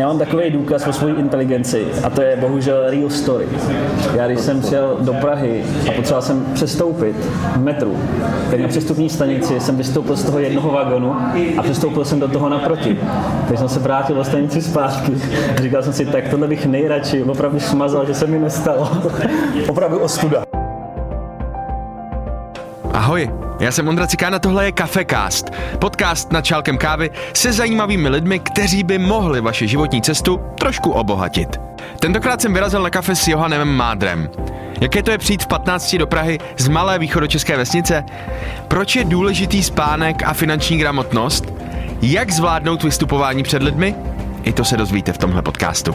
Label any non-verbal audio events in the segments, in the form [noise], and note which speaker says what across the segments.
Speaker 1: Já mám takový důkaz o své inteligenci a to je bohužel real story. Já když jsem přijel do Prahy a potřeboval jsem přestoupit v metru, tak na přestupní stanici jsem vystoupil z toho jednoho vagonu a přestoupil jsem do toho naproti. Takže jsem se vrátil do stanici zpátky. Říkal jsem si, tak tohle bych nejradši opravdu smazal, že se mi nestalo. opravdu ostuda.
Speaker 2: Ahoj, já jsem Ondra Cikán a tohle je Cafecast, podcast nad čálkem kávy se zajímavými lidmi, kteří by mohli vaši životní cestu trošku obohatit. Tentokrát jsem vyrazil na kafe s Johanem Mádrem. Jaké to je přijít v 15 do Prahy z malé východočeské vesnice? Proč je důležitý spánek a finanční gramotnost? Jak zvládnout vystupování před lidmi? I to se dozvíte v tomhle podcastu.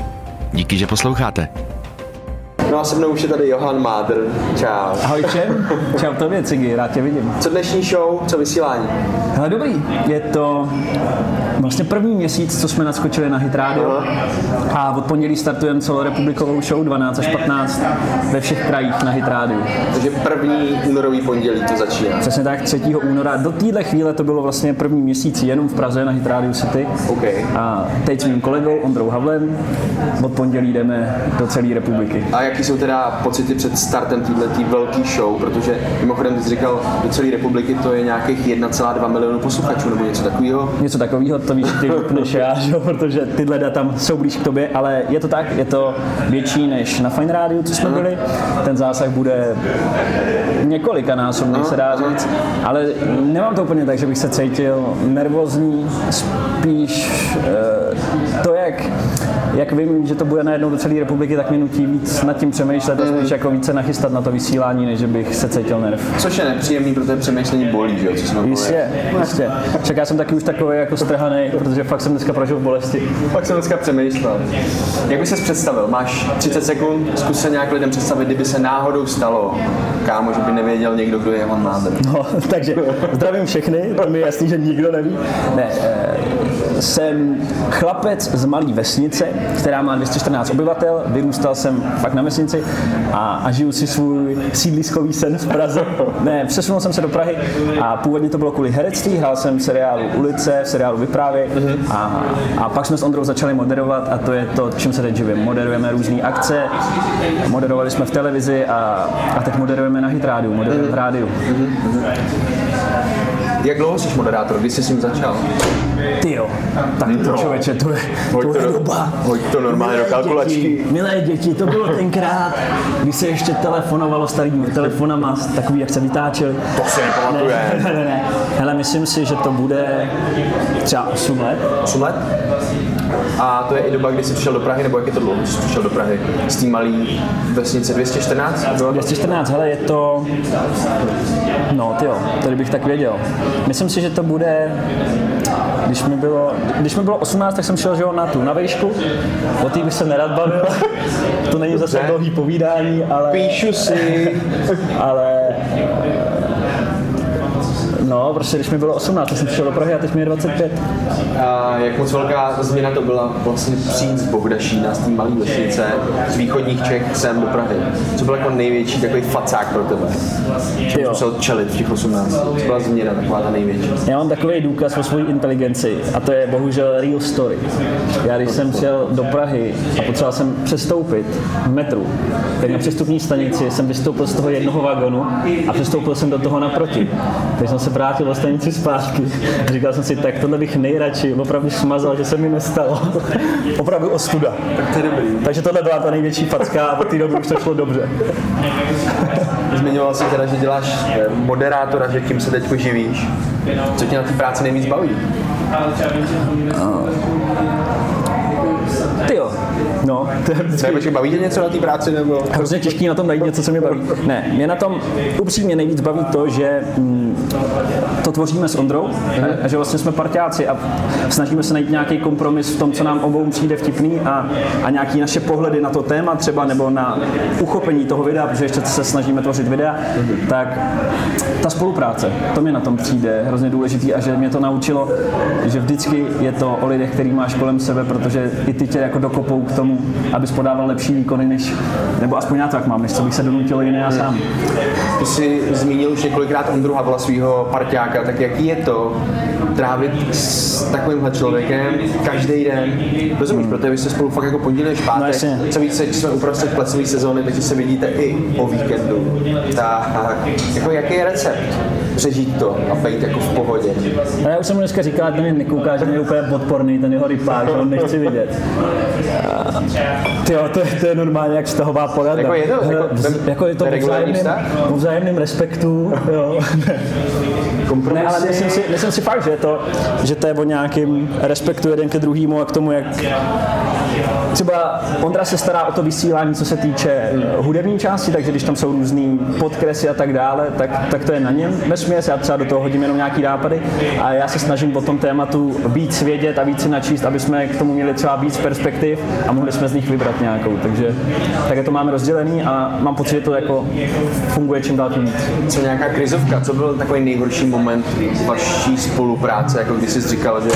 Speaker 2: Díky, že posloucháte.
Speaker 3: No a se mnou už je tady Johan Mádr. Čau.
Speaker 1: Ahoj všem, [laughs] čau tobě Cigi, rád tě vidím.
Speaker 3: Co dnešní show, co vysílání?
Speaker 1: Hele, dobrý, je to vlastně první měsíc, co jsme naskočili na Hit Radio a od pondělí startujeme celorepublikovou show 12 až 15 ve všech krajích na Hit Radio.
Speaker 3: Takže první únorový pondělí to začíná.
Speaker 1: Přesně tak, 3. února. Do téhle chvíle to bylo vlastně první měsíc jenom v Praze na Hit Radio City.
Speaker 3: OK.
Speaker 1: A teď s mým kolegou Ondrou Havlem od pondělí jdeme do celé republiky.
Speaker 3: A jaký jsou teda pocity před startem této velké show, protože mimochodem jsi říkal, do celé republiky to je nějakých 1,2 milionu posluchačů nebo něco takového.
Speaker 1: Něco takového, to víš ty než já, [laughs] že? jo, protože tyhle data jsou blíž k tobě, ale je to tak, je to větší než na Fine Radio, co jsme byli. Ten zásah bude několika násobný, se dá říct, ale nemám to úplně tak, že bych se cítil nervózní, spíš eh, to, jak, jak vím, že to bude najednou do celé republiky, tak mě nutí víc nad tím přemýšlet a spíš jako více nachystat na to vysílání, než bych se cítil nerv.
Speaker 3: Což je nepříjemný, protože přemýšlení bolí, že jo? Co jsme
Speaker 1: Jistě, jistě. Však já jsem taky už takový jako strhaný, protože fakt jsem dneska prožil v bolesti.
Speaker 3: Pak jsem dneska přemýšlel. Jak bys se představil? Máš 30 sekund, zkus se nějak lidem představit, kdyby se náhodou stalo, kámo, že by nevěděl někdo, kdo je Mádr.
Speaker 1: No, takže zdravím všechny, to mi je jasný, že nikdo neví. Ne, eh, jsem chlapec z malé vesnice, která má 214 obyvatel, vyrůstal jsem fakt na vesnici a, a žiju si svůj sídliskový sen v Praze. Ne, přesunul jsem se do Prahy a původně to bylo kvůli herectví, hrál jsem v seriálu Ulice, v seriálu Vyprávy a, a pak jsme s Ondrou začali moderovat a to je to, čím se teď živím. Moderujeme různé akce, moderovali jsme v televizi a, a teď moderujeme na Hit rádiu, moderujeme v rádiu.
Speaker 3: Jak dlouho jsi moderátor? Kdy jsi s ním začal?
Speaker 1: Ty jo, tak to
Speaker 3: No.
Speaker 1: člověče, to je, to
Speaker 3: to
Speaker 1: je
Speaker 3: do-
Speaker 1: doba.
Speaker 3: hoď to normálně do kalkulačky.
Speaker 1: Milé děti, to bylo tenkrát, kdy se ještě telefonovalo starými telefonama, takový, jak se vytáčeli.
Speaker 3: To si nepamatuje.
Speaker 1: Ne, ne, ne. Hele, myslím si, že to bude třeba 8 let.
Speaker 3: 8 let? A to je i doba, kdy jsi přišel do Prahy, nebo jak je to dlouho, jsi přišel do Prahy? Z té malé vesnice 214? Bylo to?
Speaker 1: 214, hele, je to... No, ty jo, to bych tak věděl. Myslím si, že to bude... Když mi bylo, když mi bylo 18, tak jsem šel že jo, na tu na vejšku, o té bych se nerad bavil. [laughs] To není zase
Speaker 3: Dobře.
Speaker 1: dlouhý povídání, ale...
Speaker 3: Píšu si. [laughs]
Speaker 1: ale No, prostě když mi bylo 18, tak jsem přišel do Prahy a teď mi je 25.
Speaker 3: A jak moc velká změna to byla vlastně přijít z Bohdašína, z té malé vesnice, z východních Čech sem do Prahy. Co byl jako největší takový facák pro tebe?
Speaker 1: Jo.
Speaker 3: musel čelit v těch 18? Co byla změna taková ta největší?
Speaker 1: Já mám takový důkaz o své inteligenci a to je bohužel real story. Já když jsem přijel do Prahy a potřeboval jsem přestoupit v metru, tak na přestupní stanici jsem vystoupil z toho jednoho vagonu a přestoupil jsem do toho naproti. Takže jsem se vrátil do stanici zpátky. Říkal jsem si, tak tohle bych nejradši opravdu smazal, že se mi nestalo. [laughs] opravdu ostuda.
Speaker 3: Tak to je dobrý.
Speaker 1: Takže tohle byla ta největší facka a od té doby už to šlo dobře. [laughs]
Speaker 3: Zmiňoval jsi teda, že děláš eh, moderátora, že tím se teď živíš. Co tě na té práci nejvíc baví?
Speaker 1: Ty jo. No, to je vždycky
Speaker 3: Ne, počkej, baví tě něco na té práci nebo?
Speaker 1: hrozně těžký na tom najít něco, co mě baví. Ne, mě na tom upřímně nejvíc baví to, že mm, to tvoříme s Ondrou a, a že vlastně jsme partiáci a snažíme se najít nějaký kompromis v tom, co nám obou přijde vtipný a, a nějaký naše pohledy na to téma třeba nebo na uchopení toho videa, protože ještě se snažíme tvořit videa, tak ta spolupráce, to mě na tom přijde hrozně důležitý a že mě to naučilo, že vždycky je to o lidech, který máš kolem sebe, protože i ty tě jako dokopou k tomu, abys podával lepší výkony, než, nebo aspoň já to tak mám, než co bych se donutil jiný já sám.
Speaker 3: Ty jsi zmínil už několikrát Ondru Havla, svého parťáka, tak jaký je to trávit s takovýmhle člověkem každý den? Rozumíš, protože vy jste spolu fakt jako pondělí až
Speaker 1: No
Speaker 3: pátek,
Speaker 1: jasně.
Speaker 3: co víc, jsme uprostřed plecové sezóny, takže se vidíte i o víkendu. Tak, jako jaký je recept? Přežít to a být jako v pohodě.
Speaker 1: A já už jsem mu dneska říkal, že mě nekouká, že mě je úplně odporný, ten jeho rypák, že on nechci vidět. Ty jo, to, je- to je normálně jak vztahová porada.
Speaker 3: Jako je to, jako ten-
Speaker 1: jako je to
Speaker 3: ten
Speaker 1: o vzájemném respektu, jo. Ne, ale myslím si, myslím si fakt, že je to, že to je o nějakým respektu jeden ke druhému a k tomu, jak Třeba Ondra se stará o to vysílání, co se týče eh, hudební části, takže když tam jsou různý podkresy a tak dále, tak, tak to je na něm vesměs. Já třeba do toho hodím jenom nějaký nápady a já se snažím o tom tématu víc vědět a víc si načíst, aby jsme k tomu měli třeba víc perspektiv a mohli jsme z nich vybrat nějakou. Takže také to máme rozdělený a mám pocit, že to jako funguje čím dál tím víc.
Speaker 3: Co nějaká krizovka, co byl takový nejhorší moment vaší spolupráce, jako když jsi říkal, že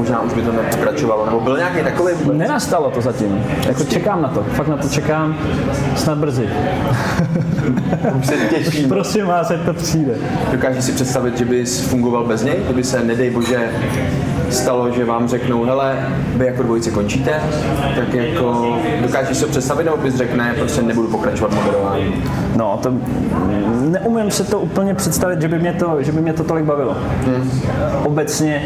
Speaker 3: možná už by to nepokračovalo, nebo byl nějaký takový vůbec?
Speaker 1: Nenastalo to zatím. Jako čekám na to, fakt na to čekám, snad brzy. [laughs]
Speaker 3: Už se těším.
Speaker 1: Prosím vás, ať to přijde.
Speaker 3: Dokážeš si představit, že bys fungoval bez něj? Kdyby se, nedej bože, stalo, že vám řeknou, hele, vy jako dvojice končíte, tak jako dokážeš si to představit, nebo bys řekl, ne, prostě nebudu pokračovat moderování.
Speaker 1: No, to neumím se to úplně představit, že by mě to, že by mě to tolik bavilo. Hmm. Obecně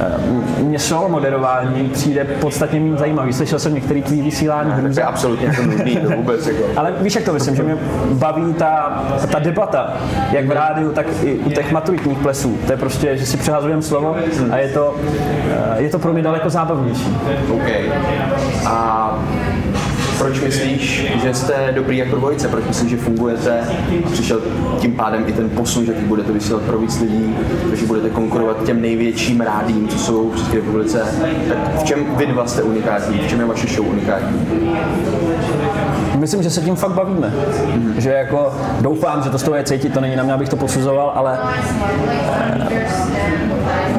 Speaker 1: eh, mě solo moderování přijde podstatně méně zajímavý. Slyšel jsem některý tvý vysílání
Speaker 3: to
Speaker 1: hrůza.
Speaker 3: absolutně jako nudný, to vůbec jako. [laughs]
Speaker 1: Ale víš, jak to myslím, že mě baví ta, ta debata, jak v rádiu, tak i u těch maturitních plesů. To je prostě, že si přehazujeme slovo a je to, eh, je to pro mě daleko zábavnější.
Speaker 3: OK. A proč myslíš, že jste dobrý jako dvojice? Proč myslíš, že fungujete? A přišel tím pádem i ten posun, že teď budete vysílat pro víc lidí, že budete konkurovat těm největším rádím, co jsou v České republice. Tak v čem vy dva jste unikátní? V čem je vaše show unikátní?
Speaker 1: Myslím, že se tím fakt bavíme. Že jako doufám, že to z toho je cítit, to není na mě, abych to posuzoval, ale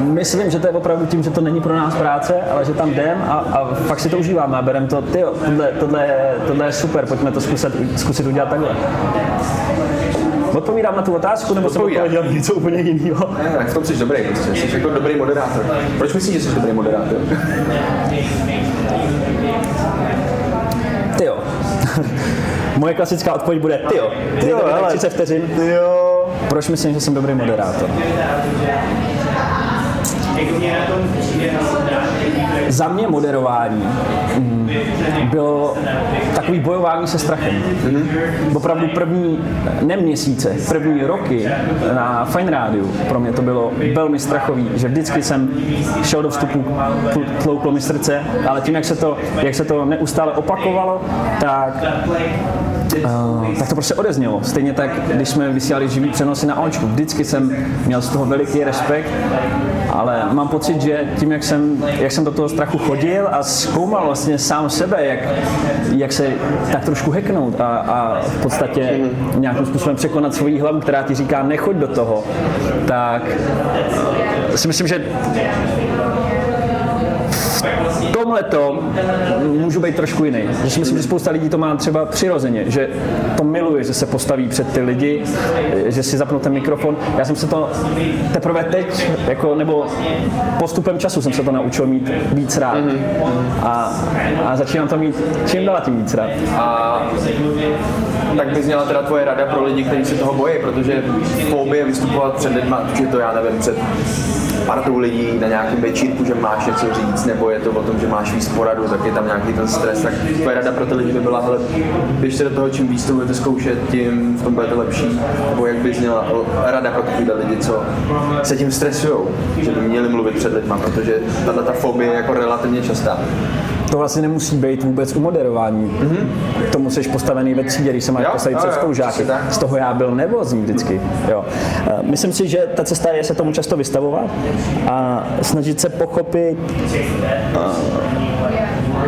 Speaker 1: myslím, že to je opravdu tím, že to není pro nás práce, ale že tam jdem a, a fakt si to užíváme a berem to, ty tohle, tohle, je- tohle je super, pojďme to zkusit, zkusit udělat takhle. Odpovídám na tu otázku, nebo jsem odpověděl něco úplně jiného?
Speaker 3: Ne, tak v tom jsi dobrý, prostě. jsi jako dobrý moderátor. Proč myslíš, že jsi dobrý moderátor?
Speaker 1: Ty jo. [laughs] Moje klasická odpověď bude ty jo. Ty jo,
Speaker 3: hele.
Speaker 1: 30 vteřin.
Speaker 3: Ty jo.
Speaker 1: Proč myslím, že jsem dobrý moderátor? Za mě moderování mm, bylo takový bojování se strachem. Opravdu první, ne měsíce, první roky na Fine Rádiu pro mě to bylo velmi strachový, že vždycky jsem šel do vstupu, tl- tlouklo mi srdce, ale tím, jak se to, jak se to neustále opakovalo, tak Uh, tak to prostě odeznělo. Stejně tak, když jsme vysílali živý přenosy na Očku, vždycky jsem měl z toho veliký respekt, ale mám pocit, že tím, jak jsem, jak jsem do toho strachu chodil a zkoumal vlastně sám sebe, jak, jak se tak trošku heknout a, a v podstatě nějakým způsobem překonat svoji hlavu, která ti říká nechoď do toho, tak si myslím, že tomhle to můžu být trošku jiný. Že si myslím, že spousta lidí to má třeba přirozeně, že to miluje, že se postaví před ty lidi, že si zapnou ten mikrofon. Já jsem se to teprve teď, jako, nebo postupem času jsem se to naučil mít víc rád. A, a začínám to mít čím dál tím víc rád.
Speaker 3: A tak by zněla teda tvoje rada pro lidi, kteří se toho bojí, protože fobie vystupovat před lidma, že to já nevím, před partou lidí na nějakém večírku, že máš něco říct, nebo je to o tom, že máš víc poradu, tak je tam nějaký ten stres, tak tvoje rada pro ty lidi by byla, hele, běžte do toho, čím víc to budete zkoušet, tím v tom budete lepší, nebo jak by zněla rada pro tyhle lidi, co se tím stresují, že by měli mluvit před lidma, protože tato ta fobie je jako relativně častá.
Speaker 1: To vlastně nemusí být vůbec u moderování. Mm-hmm. To musíš postavený ve třídě, když se máš
Speaker 3: Jo,
Speaker 1: postavit před spolužáky. Z toho já byl nervózní vždycky. Jo. Eh, Myslím si, že ta cesta je se tomu často vystavovat a snažit se pochopit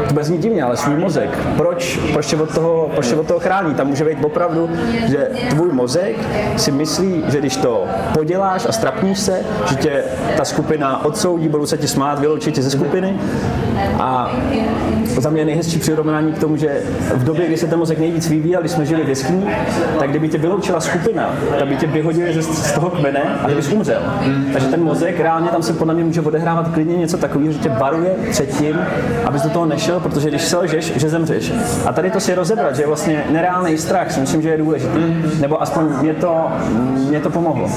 Speaker 1: to bude znít divně, ale svůj mozek. Proč, proč, tě od toho, proč tě od toho chrání? Tam může být opravdu, že tvůj mozek si myslí, že když to poděláš a strapníš se, že tě ta skupina odsoudí, budou se ti smát, vyloučit tě ze skupiny a za mě nejhezčí přirovnání k tomu, že v době, kdy se ten mozek nejvíc vyvíjel, když jsme žili v jeskyni, tak kdyby tě vyloučila skupina, tak by tě vyhodili ze, z toho kmene a ty umřel. Takže ten mozek reálně tam se podle mě může odehrávat klidně něco takového, že tě varuje před tím, abys do toho nešel, protože když selžeš, že zemřeš. A tady to si rozebrat, že je vlastně nereálný strach, si myslím, že je důležitý. Nebo aspoň mě to, mě to pomohlo.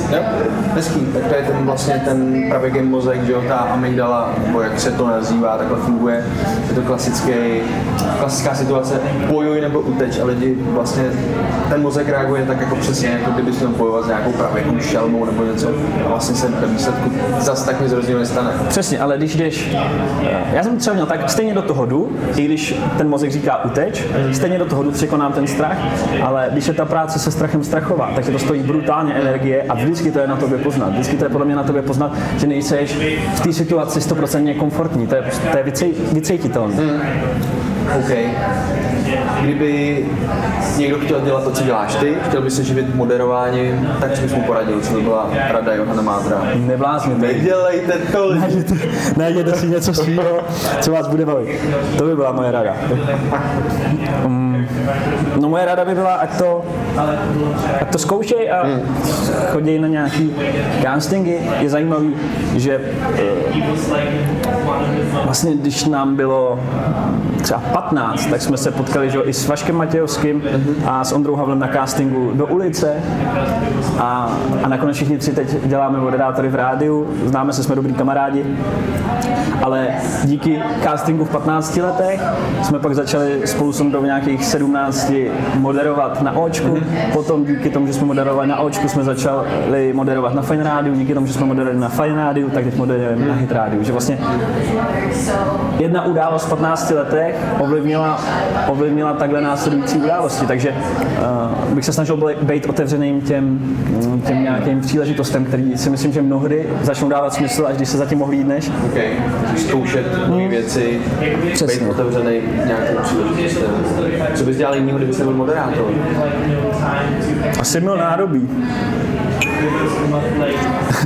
Speaker 3: Hezký. Tak to je ten vlastně ten pravěký mozek, že jo, ta amygdala, nebo jak se to nazývá, takhle funguje. Je to klasický, klasická situace, bojuj nebo uteč, a lidi vlastně, ten mozek reaguje tak jako přesně, jako kdyby měl bojovat s nějakou pravěkou šelmou nebo něco. A vlastně se ve výsledku zase tak nic rozdíl nestane.
Speaker 1: Přesně, ale když jdeš, eh, já jsem třeba měl tak, stejně do toho jdu, i když ten mozek říká uteč, stejně do toho jdu, překonám ten strach, ale když je ta práce se strachem strachová, tak to stojí brutálně energie a vždycky to je na tobě poznat. Vždycky to je podle mě na tobě poznat, že nejseš v té situaci 100% komfortní, to je, to je vycej, vycejtitelné. Thank you.
Speaker 3: OK. Kdyby někdo chtěl dělat to, co děláš ty, chtěl by se živit moderováním, tak co bys mu poradil, co by byla rada Johana Mádra?
Speaker 1: Neblázněte.
Speaker 3: Nedělejte to,
Speaker 1: Najděte, najděte si něco svého, co vás bude bavit. To by byla moje rada. Mm, No moje rada by byla, ať to, ať to zkoušej a chodí na nějaký castingy. Je zajímavý, že eh, vlastně když nám bylo třeba 15, tak jsme se potkali že, i s Vaškem Matějovským a s Ondrou Havlem na castingu do ulice. A, a nakonec všichni tři teď děláme moderátory v rádiu, známe se, jsme dobrý kamarádi, ale díky castingu v 15 letech jsme pak začali spolu s Ondrou nějakých 17 moderovat na Očku, potom díky tomu, že jsme moderovali na Očku, jsme začali moderovat na Fine Rádiu, díky tomu, že jsme moderovali na Fine Rádiu, tak teď moderujeme na Hit Rádiu, že vlastně jedna událost v 15 letech ovlivnila, ovlivnila takhle následující události, takže uh, bych se snažil být otevřeným těm, těm nějakým příležitostem, který si myslím, že mnohdy začnou dávat smysl, až když se zatím ohlídneš.
Speaker 3: OK. Zkoušet nové věci,
Speaker 1: Přesně.
Speaker 3: být otevřený nějakým příležitostem. Co bys dělal jinýho, kdyby byl moderátor?
Speaker 1: Asi měl nádobí.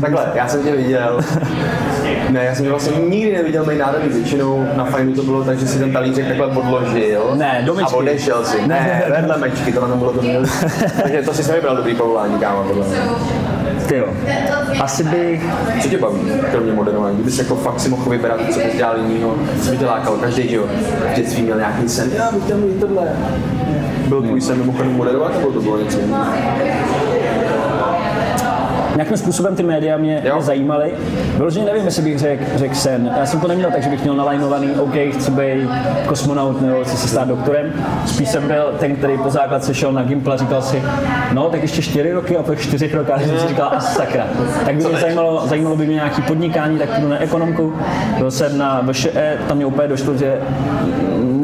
Speaker 3: Takhle, já jsem tě viděl. [laughs] Ne, já jsem vlastně nikdy neviděl mý nádobí. Většinou na fajnu to bylo tak, že si ten talířek takhle podložil.
Speaker 1: Ne, do
Speaker 3: A odešel si. Ne, vedle mečky, tohle nebylo to měl. [laughs] Takže to si nevybral dobrý povolání, kámo, podle mě.
Speaker 1: Ty jo. Asi bych...
Speaker 3: Co tě baví, kromě moderování? Kdybys jako fakt si mohl vybrat, co bys dělal jinýho, co by tě lákalo, každý, že jo, v dětství měl nějaký sen, já bych chtěl mít tohle. Byl tvůj sen mimochodem moderovat, nebo to bylo něco jiného?
Speaker 1: Nějakým způsobem ty média mě,
Speaker 3: Jo.
Speaker 1: mě zajímaly. Vyloženě nevím, jestli bych řekl řek sen. Já jsem to neměl tak, že bych měl nalajnovaný, OK, chci být kosmonaut nebo chci se stát doktorem. Spíš jsem byl ten, který po základce šel na Gimpl a říkal si, no tak ještě čtyři roky a po čtyřech rokách jsem si říkal, a sakra. Tak by mě zajímalo, zajímalo by mě nějaký podnikání, tak půjdu na ekonomku. Byl jsem na VŠE, tam mě úplně došlo, že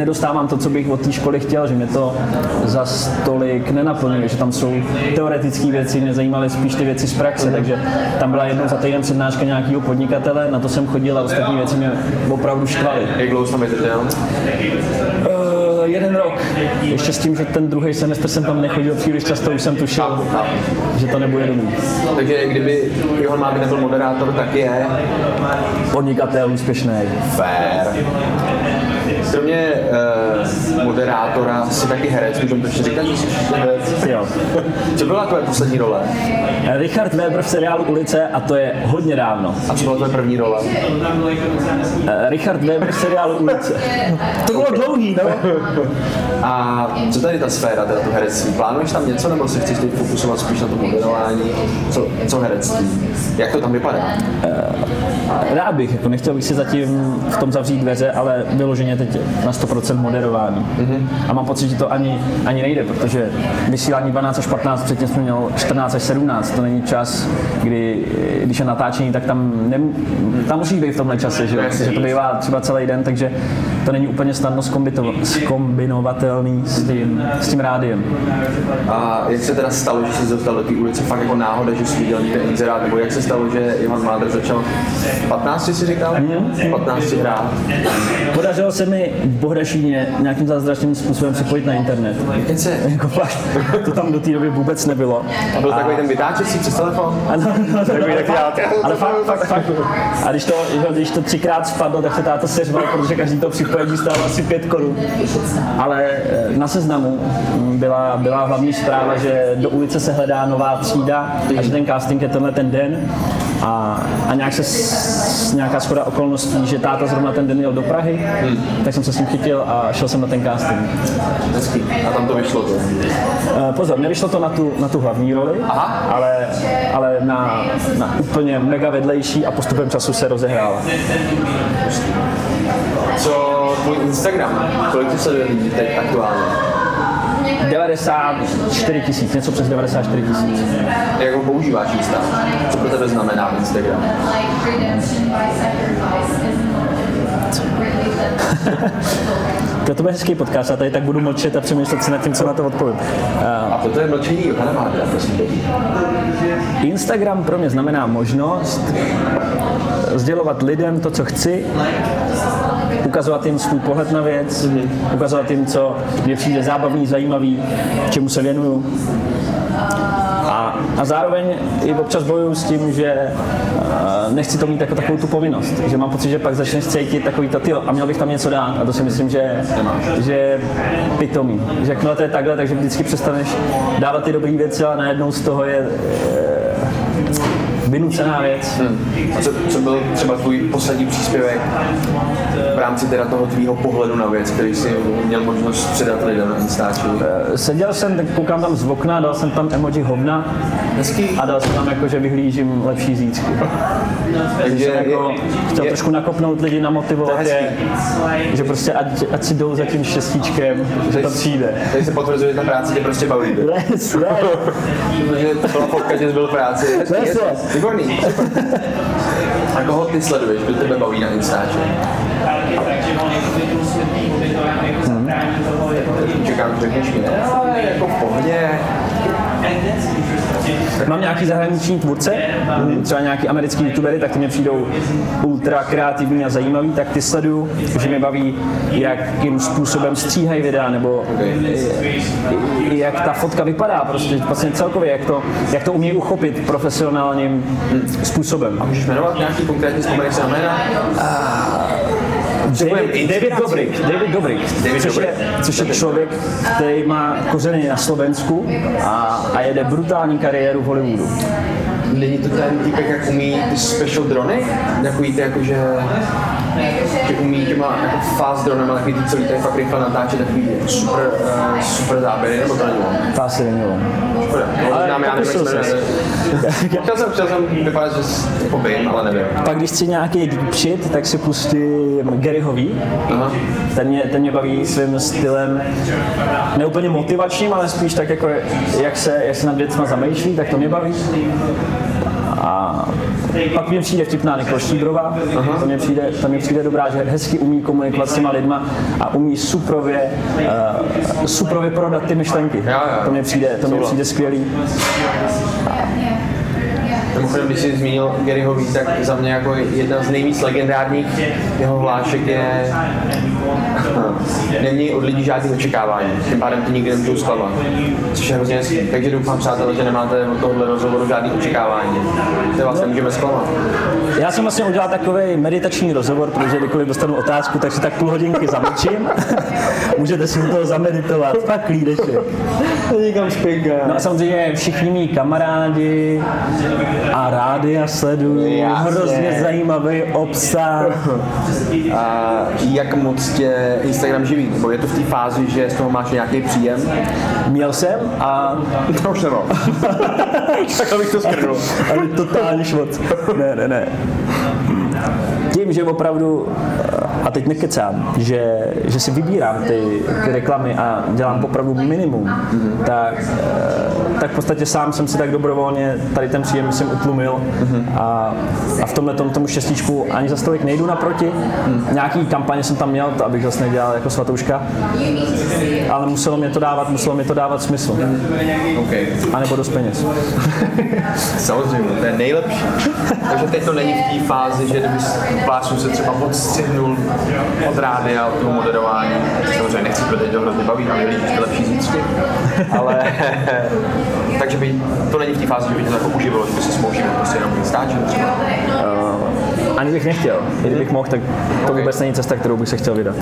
Speaker 1: nedostávám to, co bych od té školy chtěl, že mě to za tolik nenaplňuje, že tam jsou teoretické věci, mě zajímaly spíš ty věci z praxe, takže tam byla jednou za týden přednáška nějakého podnikatele, na to jsem chodil a ostatní věci mě opravdu štvaly.
Speaker 3: Jak dlouho jsi tam?
Speaker 1: Uh, jeden rok. Ještě s tím, že ten druhý semestr jsem tam nechodil příliš často, už jsem tušil, že to nebude dobrý.
Speaker 3: Takže kdyby Johan Máby nebyl moderátor, tak je
Speaker 1: Podnikatel úspěšný.
Speaker 3: fair. Kromě uh, moderátora jsi taky herec, můžeme to ještě říkat, že jsi herec.
Speaker 1: Jo.
Speaker 3: Co byla tvoje poslední role?
Speaker 1: Richard Weber v seriálu Ulice a to je hodně dávno.
Speaker 3: A co byla tvoje první role?
Speaker 1: Eh, Richard Weber v seriálu Ulice. To bylo dlouhý, no. [laughs]
Speaker 3: A co tady ta sféra, teda to herectví? Plánuješ tam něco, nebo se chceš teď fokusovat spíš na to moderování? Co, co herectví? Jak to tam vypadá?
Speaker 1: Rád bych, jako nechtěl bych si zatím v tom zavřít dveře, ale vyloženě teď na 100% moderování. Mm-hmm. A mám pocit, že to ani, ani nejde, protože vysílání 12 až 15, předtím jsme měl 14 až 17, to není čas, kdy, když je natáčení, tak tam, nem, tam musíš být v tomhle čase, že, že to bývá třeba celý den, takže to není úplně snadno zkombinovatelný s tím, s tím rádiem.
Speaker 3: A jak se teda stalo, že jsi dostal do té ulice fakt jako náhoda, že jsi viděl někde inzerát, nebo jak se stalo, že Ivan Mádr začal v 15 si říkal? V 15 hrát.
Speaker 1: Podařilo se mi v Bohdašíně nějakým zázračným způsobem připojit na internet.
Speaker 3: Kece. [laughs]
Speaker 1: Jako fakt, to tam do té doby vůbec nebylo.
Speaker 3: A byl takový ten vytáčecí přes telefon?
Speaker 1: Ano, no, [laughs]
Speaker 3: Takový
Speaker 1: fakt, ale fakt, fakt, fakt. A když to, když to třikrát spadlo, tak se táta seřval, protože každý to připojil pojetí stálo asi 5 korun. Ale eh, na seznamu byla, byla hlavní zpráva, že do ulice se hledá nová třída a že ten casting je tenhle ten den. A, a nějak se s, nějaká schoda okolností, že táta zrovna ten den jel do Prahy, hmm. tak jsem se s ním chytil a šel jsem na ten casting.
Speaker 3: Hezký. A tam to vyšlo to.
Speaker 1: Uh, pozor, nevyšlo to na tu, na tu hlavní roli,
Speaker 3: Aha.
Speaker 1: ale, ale na, na úplně mega vedlejší a postupem času se rozehrála.
Speaker 3: Co tvůj Instagram? Kolik ty sleduje lidí teď aktuálně?
Speaker 1: 94 tisíc, něco přes 94 tisíc.
Speaker 3: Jak ho používáš Insta? Co pro tebe znamená Instagram?
Speaker 1: To, to bude hezký podcast, já tady tak budu mlčet a přemýšlet si nad tím, co na to odpovím.
Speaker 3: A toto je mlčení Johana Mágra, prosím tě.
Speaker 1: Instagram pro mě znamená možnost sdělovat lidem to, co chci, ukazovat jim svůj pohled na věc, ukazovat jim, co mě přijde zábavný, zajímavý, čemu se věnuju. A, a zároveň i občas bojuju s tím, že uh, nechci to mít jako takovou tu povinnost, že mám pocit, že pak začneš cítit takový to, tyjo, a měl bych tam něco dát a to si myslím, že, že je pitomý. Že jakmile to je takhle, takže vždycky přestaneš dávat ty dobré věci a najednou z toho je uh, vynucená věc.
Speaker 3: Hmm. A co, co byl třeba tvůj poslední příspěvek v rámci teda toho tvýho pohledu na věc, který jsi měl možnost předat lidem na Instači?
Speaker 1: Seděl jsem, tak koukám tam z okna, dal jsem tam emoji hovna
Speaker 3: Hezký.
Speaker 1: a dal jsem tam jako, že vyhlížím lepší zítřky. Takže jsem jako chtěl
Speaker 3: je-
Speaker 1: trošku nakopnout lidi, namotivovat
Speaker 3: je
Speaker 1: je, že prostě ať, ať si jdou za tím šestíčkem, že to přijde.
Speaker 3: Tady se potvrzuje, že ta práce tě prostě baví. [laughs]
Speaker 1: Les, les.
Speaker 3: Protože to byla fotka, že jsi byl v práci.
Speaker 1: To je
Speaker 3: Je-
Speaker 1: co?
Speaker 3: Výborný. A koho ty sleduješ, kdo tebe baví na Instači? Čekám, že řekneš mi, jako v pohodě.
Speaker 1: Mám nějaký zahraniční tvůrce, třeba nějaký americký youtubery, tak ty mě přijdou ultra kreativní a zajímavý, tak ty sleduju, že mě baví, jakým způsobem stříhají videa, nebo i- jak ta fotka vypadá, prostě vlastně celkově, jak to, jak to umí uchopit profesionálním způsobem.
Speaker 3: Můžeš jmenovat nějaký konkrétní se na jména?
Speaker 1: David, David Dobrik, David Dobrik,
Speaker 3: David
Speaker 1: což, je,
Speaker 3: Dobrik.
Speaker 1: což je člověk, který má kořeny na Slovensku a, a jede brutální kariéru v Hollywoodu.
Speaker 3: Není to ten týpek, jak umí ty special drony? Takový ty jako, že, umí těma jako fast dronema, takový ty celý tady fakt rychle natáčet, takový super, uh, super záběry, nebo to on?
Speaker 1: To asi.
Speaker 3: No,
Speaker 1: Ale
Speaker 3: znám, já nevím, jmenuje. Chtěl jsem, chtěl jsem vypadat, že jako vím, ale nevím.
Speaker 1: Pak když chci nějaký deep tak si pustím Garyho V.
Speaker 3: Aha.
Speaker 1: Ten mě, ten mě baví svým stylem, ne úplně motivačním, ale spíš tak jako, jak se, jak se nad věcma zamýšlí, tak to mě baví. A pak mě přijde vtipná Nikol Štíbrová, to mě, přijde, to mě přijde dobrá, že hezky umí komunikovat s těma lidma a umí suprově, uh, suprově prodat ty myšlenky. To mě přijde, to mě přijde skvělý.
Speaker 3: Mimochodem, když jsi zmínil Garyho Vee, tak za mě jako jedna z nejvíc legendárních jeho hlášek je [laughs] Neměj od lidí žádný očekávání, tím pádem ty nikdy nemůžou zklamat. Což je hrozně hezký. Takže doufám, přátelé, že nemáte od tohohle rozhovoru žádný očekávání. Ty vás nemůžeme zklamat.
Speaker 1: Já jsem vlastně udělal takový meditační rozhovor, protože kdykoliv dostanu otázku, tak si tak půl hodinky zamlčím. [laughs] Můžete si toho zameditovat, fakt klídeček.
Speaker 3: Někam špinka.
Speaker 1: No a samozřejmě všichni mý kamarádi a rádi a sleduju,
Speaker 3: Jasně.
Speaker 1: hrozně zajímavý obsah. [laughs]
Speaker 3: A jak moc tě Instagram živí? Nebo je to v té fázi, že z toho máš nějaký příjem?
Speaker 1: Měl jsem a
Speaker 3: To [laughs] už nemám. [laughs] tak abych to skrnul.
Speaker 1: ale totálně švot. Ne, ne, ne. Tím, že opravdu, a teď nekecám, že, že si vybírám ty, ty reklamy a dělám opravdu minimum, tak, eh, tak v podstatě sám jsem si tak dobrovolně tady ten příjem myslím utlumil a, a v tomhle tom, tomu šestíčku ani za stolik nejdu naproti. Nějaký kampaně jsem tam měl, to abych zase nedělal jako svatouška, ale muselo mě to dávat, muselo mě to dávat smysl.
Speaker 3: Okay.
Speaker 1: A nebo dost peněz. [laughs]
Speaker 3: Samozřejmě, to je nejlepší. Takže teď to není v té fázi, že kdyby plácnu se třeba odstřihnul od rádia, od toho moderování. Samozřejmě nechci, protože to hrozně baví, a líbí ty lepší zítřky. Ale [laughs] takže by to není v té fázi, že by to jako uživilo, že by se živit prostě jenom stáčet třeba.
Speaker 1: Ani bych nechtěl. I kdybych mohl, tak to vůbec není cesta, kterou bych se chtěl vydat.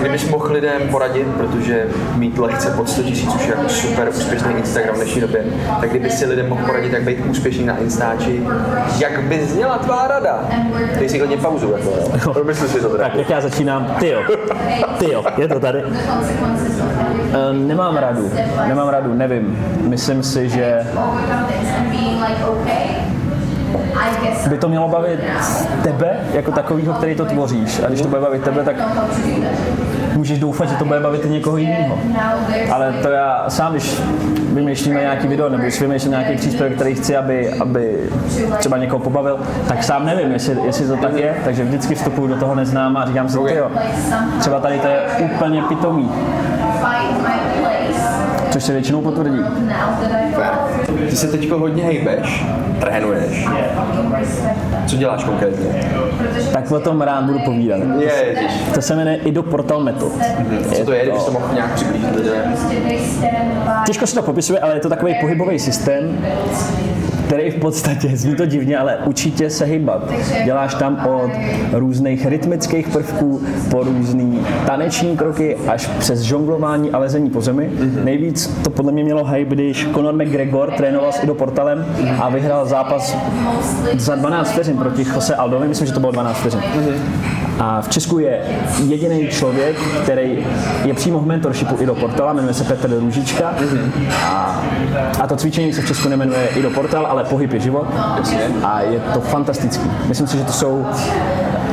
Speaker 3: Kdybys mohl lidem poradit, protože mít lehce pod 100 tisíc už je jako super úspěšný Instagram v dnešní době, tak kdyby si lidem mohl poradit, jak být úspěšný na Instači, jak by zněla tvá rada? Dej si klidně pauzu, jako jo. Promysli si to teda.
Speaker 1: Tak jak já začínám, ty jo, ty jo, je to tady. Eh, Nemám radu, nemám radu, nevím. Myslím si, že by to mělo bavit tebe jako takového, který to tvoříš. A když to bude bavit tebe, tak můžeš doufat, že to bude bavit i někoho jiného. Ale to já sám, když vymýšlíme nějaký video nebo když vymýšlím nějaký příspěvek, který chci, aby, aby třeba někoho pobavil, tak sám nevím, jestli, jestli to tak je, takže vždycky vstupuju do toho neznáma a říkám si, okay. jo, třeba tady to je úplně pitomý, což se většinou potvrdí.
Speaker 3: Super. Ty se teď hodně hejbeš, trénuješ. Co děláš konkrétně?
Speaker 1: Tak o tom rád budu povídat.
Speaker 3: Je.
Speaker 1: To se jmenuje Ido Portal Method.
Speaker 3: Co to je, kdybys to mohl nějak přiblížit lidem?
Speaker 1: Těžko se to popisuje, ale je to takový pohybový systém, který v podstatě, [laughs] zní to divně, ale učí tě se hýbat. Děláš tam od různých rytmických prvků po různý taneční kroky až přes žonglování a lezení po zemi. Mm-hmm. Nejvíc to podle mě mělo hype, když Conor McGregor trénoval s Ido Portalem a vyhrál zápas za 12 vteřin proti Jose Aldovi, myslím, že to bylo 12 vteřin. Mm-hmm. A v Česku je jediný člověk, který je přímo v mentorshipu Ido Portala, jmenuje se Petr Růžička. A, a to cvičení se v Česku nemenuje Ido Portal, ale pohyb je život. A je to fantastický. Myslím si, že to jsou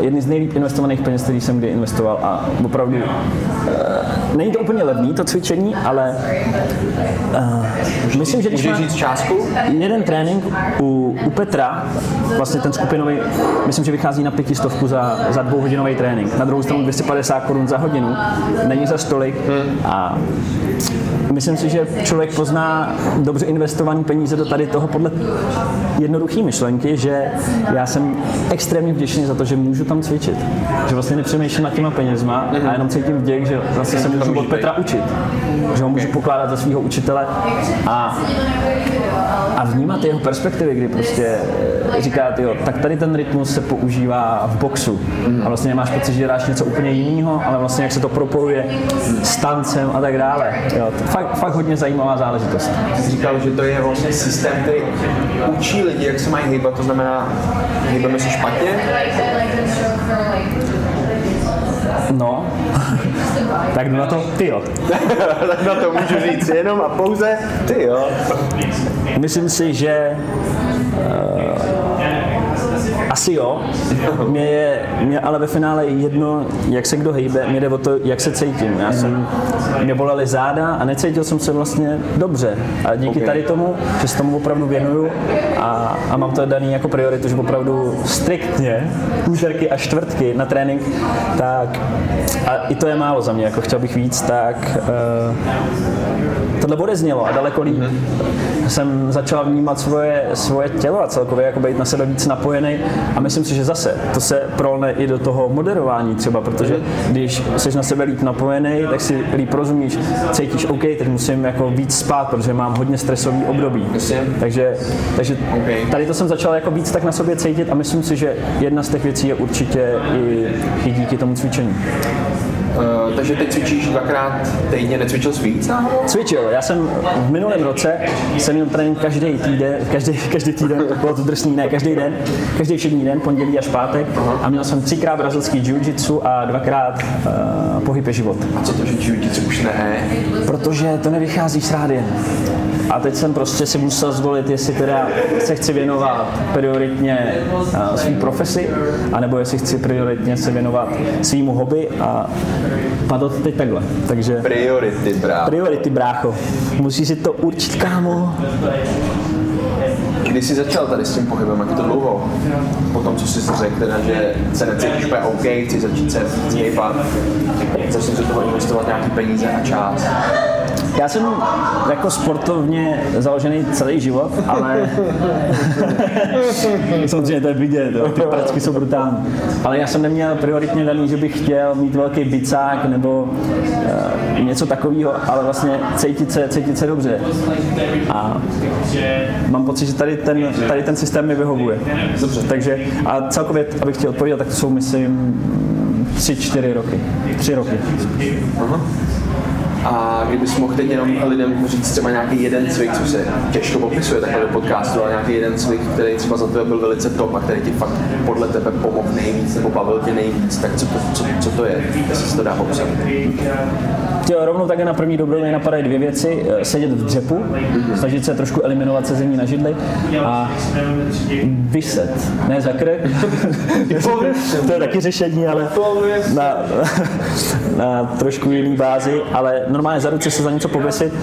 Speaker 1: jedny z nejlíp investovaných peněz, který jsem kdy investoval a opravdu uh, není to úplně levný to cvičení, ale uh, myslím, že když
Speaker 3: Můžeš říct částku?
Speaker 1: jeden trénink u, u Petra, vlastně ten skupinový, myslím, že vychází na pětistovku za, za dvouhodinový trénink. Na druhou stranu 250 korun za hodinu. Není za stolik a myslím si, že člověk pozná dobře investovaný peníze do tady toho podle jednoduché myšlenky, že já jsem extrémně vděčný za to, že můžu tam cvičit. Že vlastně nepřemýšlím nad těma penězma a jenom cítím vděk, že vlastně se můžu od Petra učit. Že ho můžu pokládat za svého učitele a a vnímat jeho perspektivy, kdy prostě říká, jo, tak tady ten rytmus se používá v boxu a vlastně máš pocit, že děláš něco úplně jiného, ale vlastně jak se to propojuje s tancem a tak dále. Jo, to fakt, fakt hodně zajímavá záležitost.
Speaker 3: Říkal, že to je vlastně systém, který učí lidi, jak se mají hýbat, to znamená, hýbeme se špatně,
Speaker 1: No, tak jdu na to, ty jo. [laughs]
Speaker 3: tak na to můžu říct jenom a pouze ty jo.
Speaker 1: Myslím si, že uh, asi jo. Mě je, mě ale ve finále jedno, jak se kdo hejbe, mě jde o to, jak se cítím. Já jsem, mě bolely záda a necítil jsem se vlastně dobře. A díky
Speaker 3: Ok.
Speaker 1: tady tomu, že se tomu opravdu věnuju a, a mám to daný jako prioritu, že opravdu striktně úterky a čtvrtky na trénink, tak a i to je málo za mě, jako chtěl bych víc, tak uh, tohle odeznělo a daleko líp. Jsem začal vnímat svoje, svoje tělo a celkově jako být na sebe víc napojený a myslím si, že zase to se prolne i do toho moderování třeba, protože když jsi na sebe líp napojený, tak si líp rozumíš, cítíš, OK, teď musím jako víc spát, protože mám hodně stresový období. Takže, takže tady to jsem začal jako víc tak na sobě cítit a myslím si, že jedna z těch věcí je určitě i, i díky tomu cvičení.
Speaker 3: Uh, takže teď cvičíš dvakrát týdně, necvičil jsi víc?
Speaker 1: Cvičil. Já jsem v minulém roce jsem měl trénink každý týden, každý, každý týden, bylo to drsný, ne, každý den, každý všední den, pondělí až pátek a měl jsem třikrát brazilský jiu-jitsu a dvakrát uh, pohyb je život.
Speaker 3: A co to, že jiu-jitsu už ne?
Speaker 1: Protože to nevychází z rádiem. A teď jsem prostě si musel zvolit, jestli teda se chci věnovat prioritně uh, svým profesi, anebo jestli chci prioritně se věnovat svýmu hobby a padlo to teď takhle. Takže
Speaker 3: Priority, brácho.
Speaker 1: priority, brácho. Musíš si to určit, kámo.
Speaker 3: Když jsi začal tady s tím pohybem, jak to dlouho? Po tom, co jsi si řekl, teda, že se necítíš úplně OK, chci začít se hýbat, začni do toho investovat nějaký peníze a čas.
Speaker 1: Já jsem jako sportovně založený celý život, ale [laughs] samozřejmě to je vidět, jo. ty pračky jsou brutální. Ale já jsem neměl prioritně daný, že bych chtěl mít velký bicák nebo uh, něco takového, ale vlastně cítit se, cítit se dobře. A mám pocit, že tady ten, tady ten systém mi vyhovuje. Dobře. Takže a celkově, abych chtěl odpovědět, tak to jsou, myslím, tři, čtyři roky. Tři roky.
Speaker 3: Aha. A kdybys mohl teď jenom lidem říct třeba nějaký jeden cvik, co se těžko popisuje takhle do podcastu, ale nějaký jeden cvik, který třeba za tebe byl velice top a který ti fakt podle tebe pomohl nejvíc nebo bavil tě nejvíc, tak co to, co, co to je, jestli se to dá popsat?
Speaker 1: Tě, rovnou také na první dobrou mi napadají dvě věci. Eh, sedět v dřepu, mm-hmm. snažit se trošku eliminovat sezení na židli a vyset, ne za krk. [laughs] to je taky řešení, ale na, [laughs] na trošku jiný bázi, ale normálně za ruce se za něco pověsit.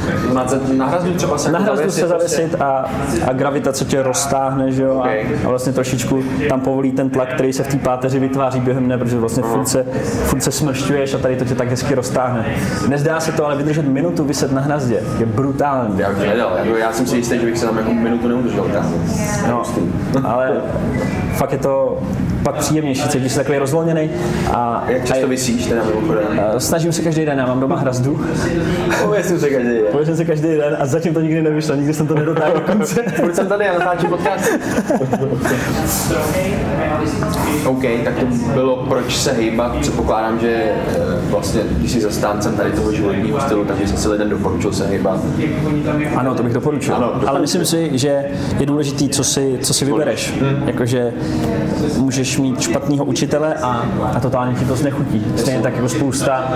Speaker 3: Na, hrazdu třeba se
Speaker 1: Na hrazdu se zavěsit a, a gravitace tě roztáhne, že jo, okay. a, a, vlastně trošičku tam povolí ten tlak, který se v té páteři vytváří během dne, protože vlastně furt se, furt se smršťuješ a tady to tě tak hezky roztáhne. Nezdá se to, ale vydržet minutu vyset na hrazdě je brutální.
Speaker 3: Já bych nedal, jako já jsem si jistý, že bych se tam jako minutu neudržel.
Speaker 1: No, ale fakt je to pak příjemnější, cítíš se takový rozvolněný.
Speaker 3: A, Jak často a, vysíš teda mimochodem?
Speaker 1: Snažím se každý den, já mám doma hrazdu. [laughs]
Speaker 3: Pověřím se každý den.
Speaker 1: Pověřím se každý den a zatím to nikdy nevyšlo, nikdy jsem to nedotáhl do konce. [laughs]
Speaker 3: Proč jsem tady, já natáčím podcast. [laughs] OK, tak to bylo proč se hýbat. Předpokládám, že eh, vlastně, když jsi zastáncem tady toho životního stylu, tak bys si lidem doporučil se hýbat.
Speaker 1: Ano, to bych doporučil. Ano, Ale myslím si, že je důležitý, co si, co si vybereš. Hmm. Jakože můžeš mít špatného učitele a, a totálně ti to znechutí. Stejně tak jako spousta,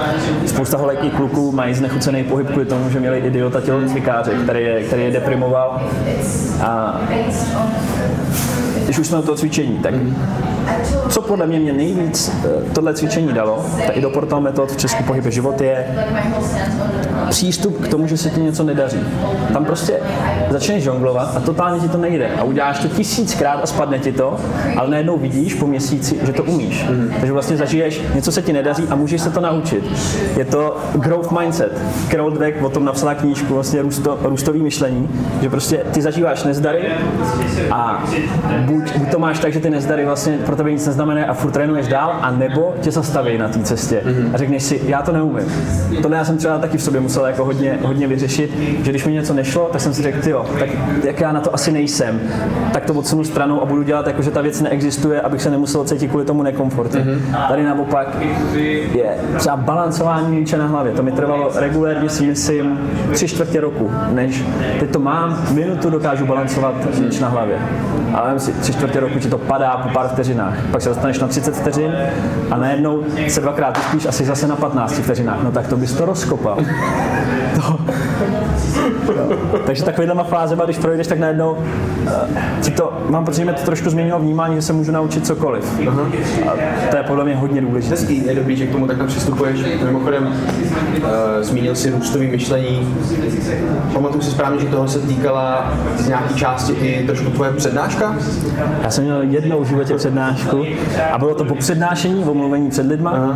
Speaker 1: spousta holekých kluků mají znechucený pohyb kvůli tomu, že měli idiota tělocvikáře, který je, který je deprimoval. A když už jsme u toho cvičení, tak co podle mě mě nejvíc eh, tohle cvičení dalo, tak i do portal metod v Česku pohybe život je přístup k tomu, že se ti něco nedaří. Tam prostě začneš žonglovat a totálně ti to nejde. A uděláš to tisíckrát a spadne ti to, ale najednou vidíš po měsíci, že to umíš. Mm. Takže vlastně zažiješ, něco se ti nedaří a můžeš se to naučit. Je to growth mindset. Carol Dweck o tom napsala knížku, vlastně růsto, růstový myšlení, že prostě ty zažíváš nezdary a buď, buď to máš tak, že ty nezdary vlastně pro tebe nic neznamená a furt trénuješ dál, a nebo tě zastaví na té cestě mm. a řekneš si, já to neumím. Tohle já jsem třeba taky v sobě musel jako hodně, hodně vyřešit, že když mi něco nešlo, tak jsem si řekl, jo, tak jak já na to asi nejsem, tak to odsunu stranou a budu dělat jako, že ta věc neexistuje, abych se nemusel cítit kvůli tomu nekomfortu. Mm-hmm. Tady naopak je třeba balancování míče na hlavě. To mi trvalo regulérně si myslím tři čtvrtě roku, než teď to mám, minutu dokážu balancovat míč na hlavě. Ale si, tři čtvrtě roku ti to padá po pár vteřinách. Pak se dostaneš na 30 vteřin a najednou se dvakrát vyspíš asi zase na 15 vteřinách. No tak to bys to rozkopal. [laughs] to, [laughs] takže takovýhlema fázema, když projdeš, tak najednou uh, si to, mám pocit, že mě to trošku změnilo vnímání, že se můžu naučit cokoliv. Uh-huh. A to je podle mě hodně důležité.
Speaker 3: Hezký, je dobrý, že k tomu takhle přistupuješ. Mimochodem, uh, zmínil si růstový myšlení. Pamatuju si správně, že toho se týkala z nějaké části i trošku tvoje přednáška?
Speaker 1: Já jsem měl jednou v životě přednášku a bylo to po přednášení, o mluvení před lidma. Uh-huh.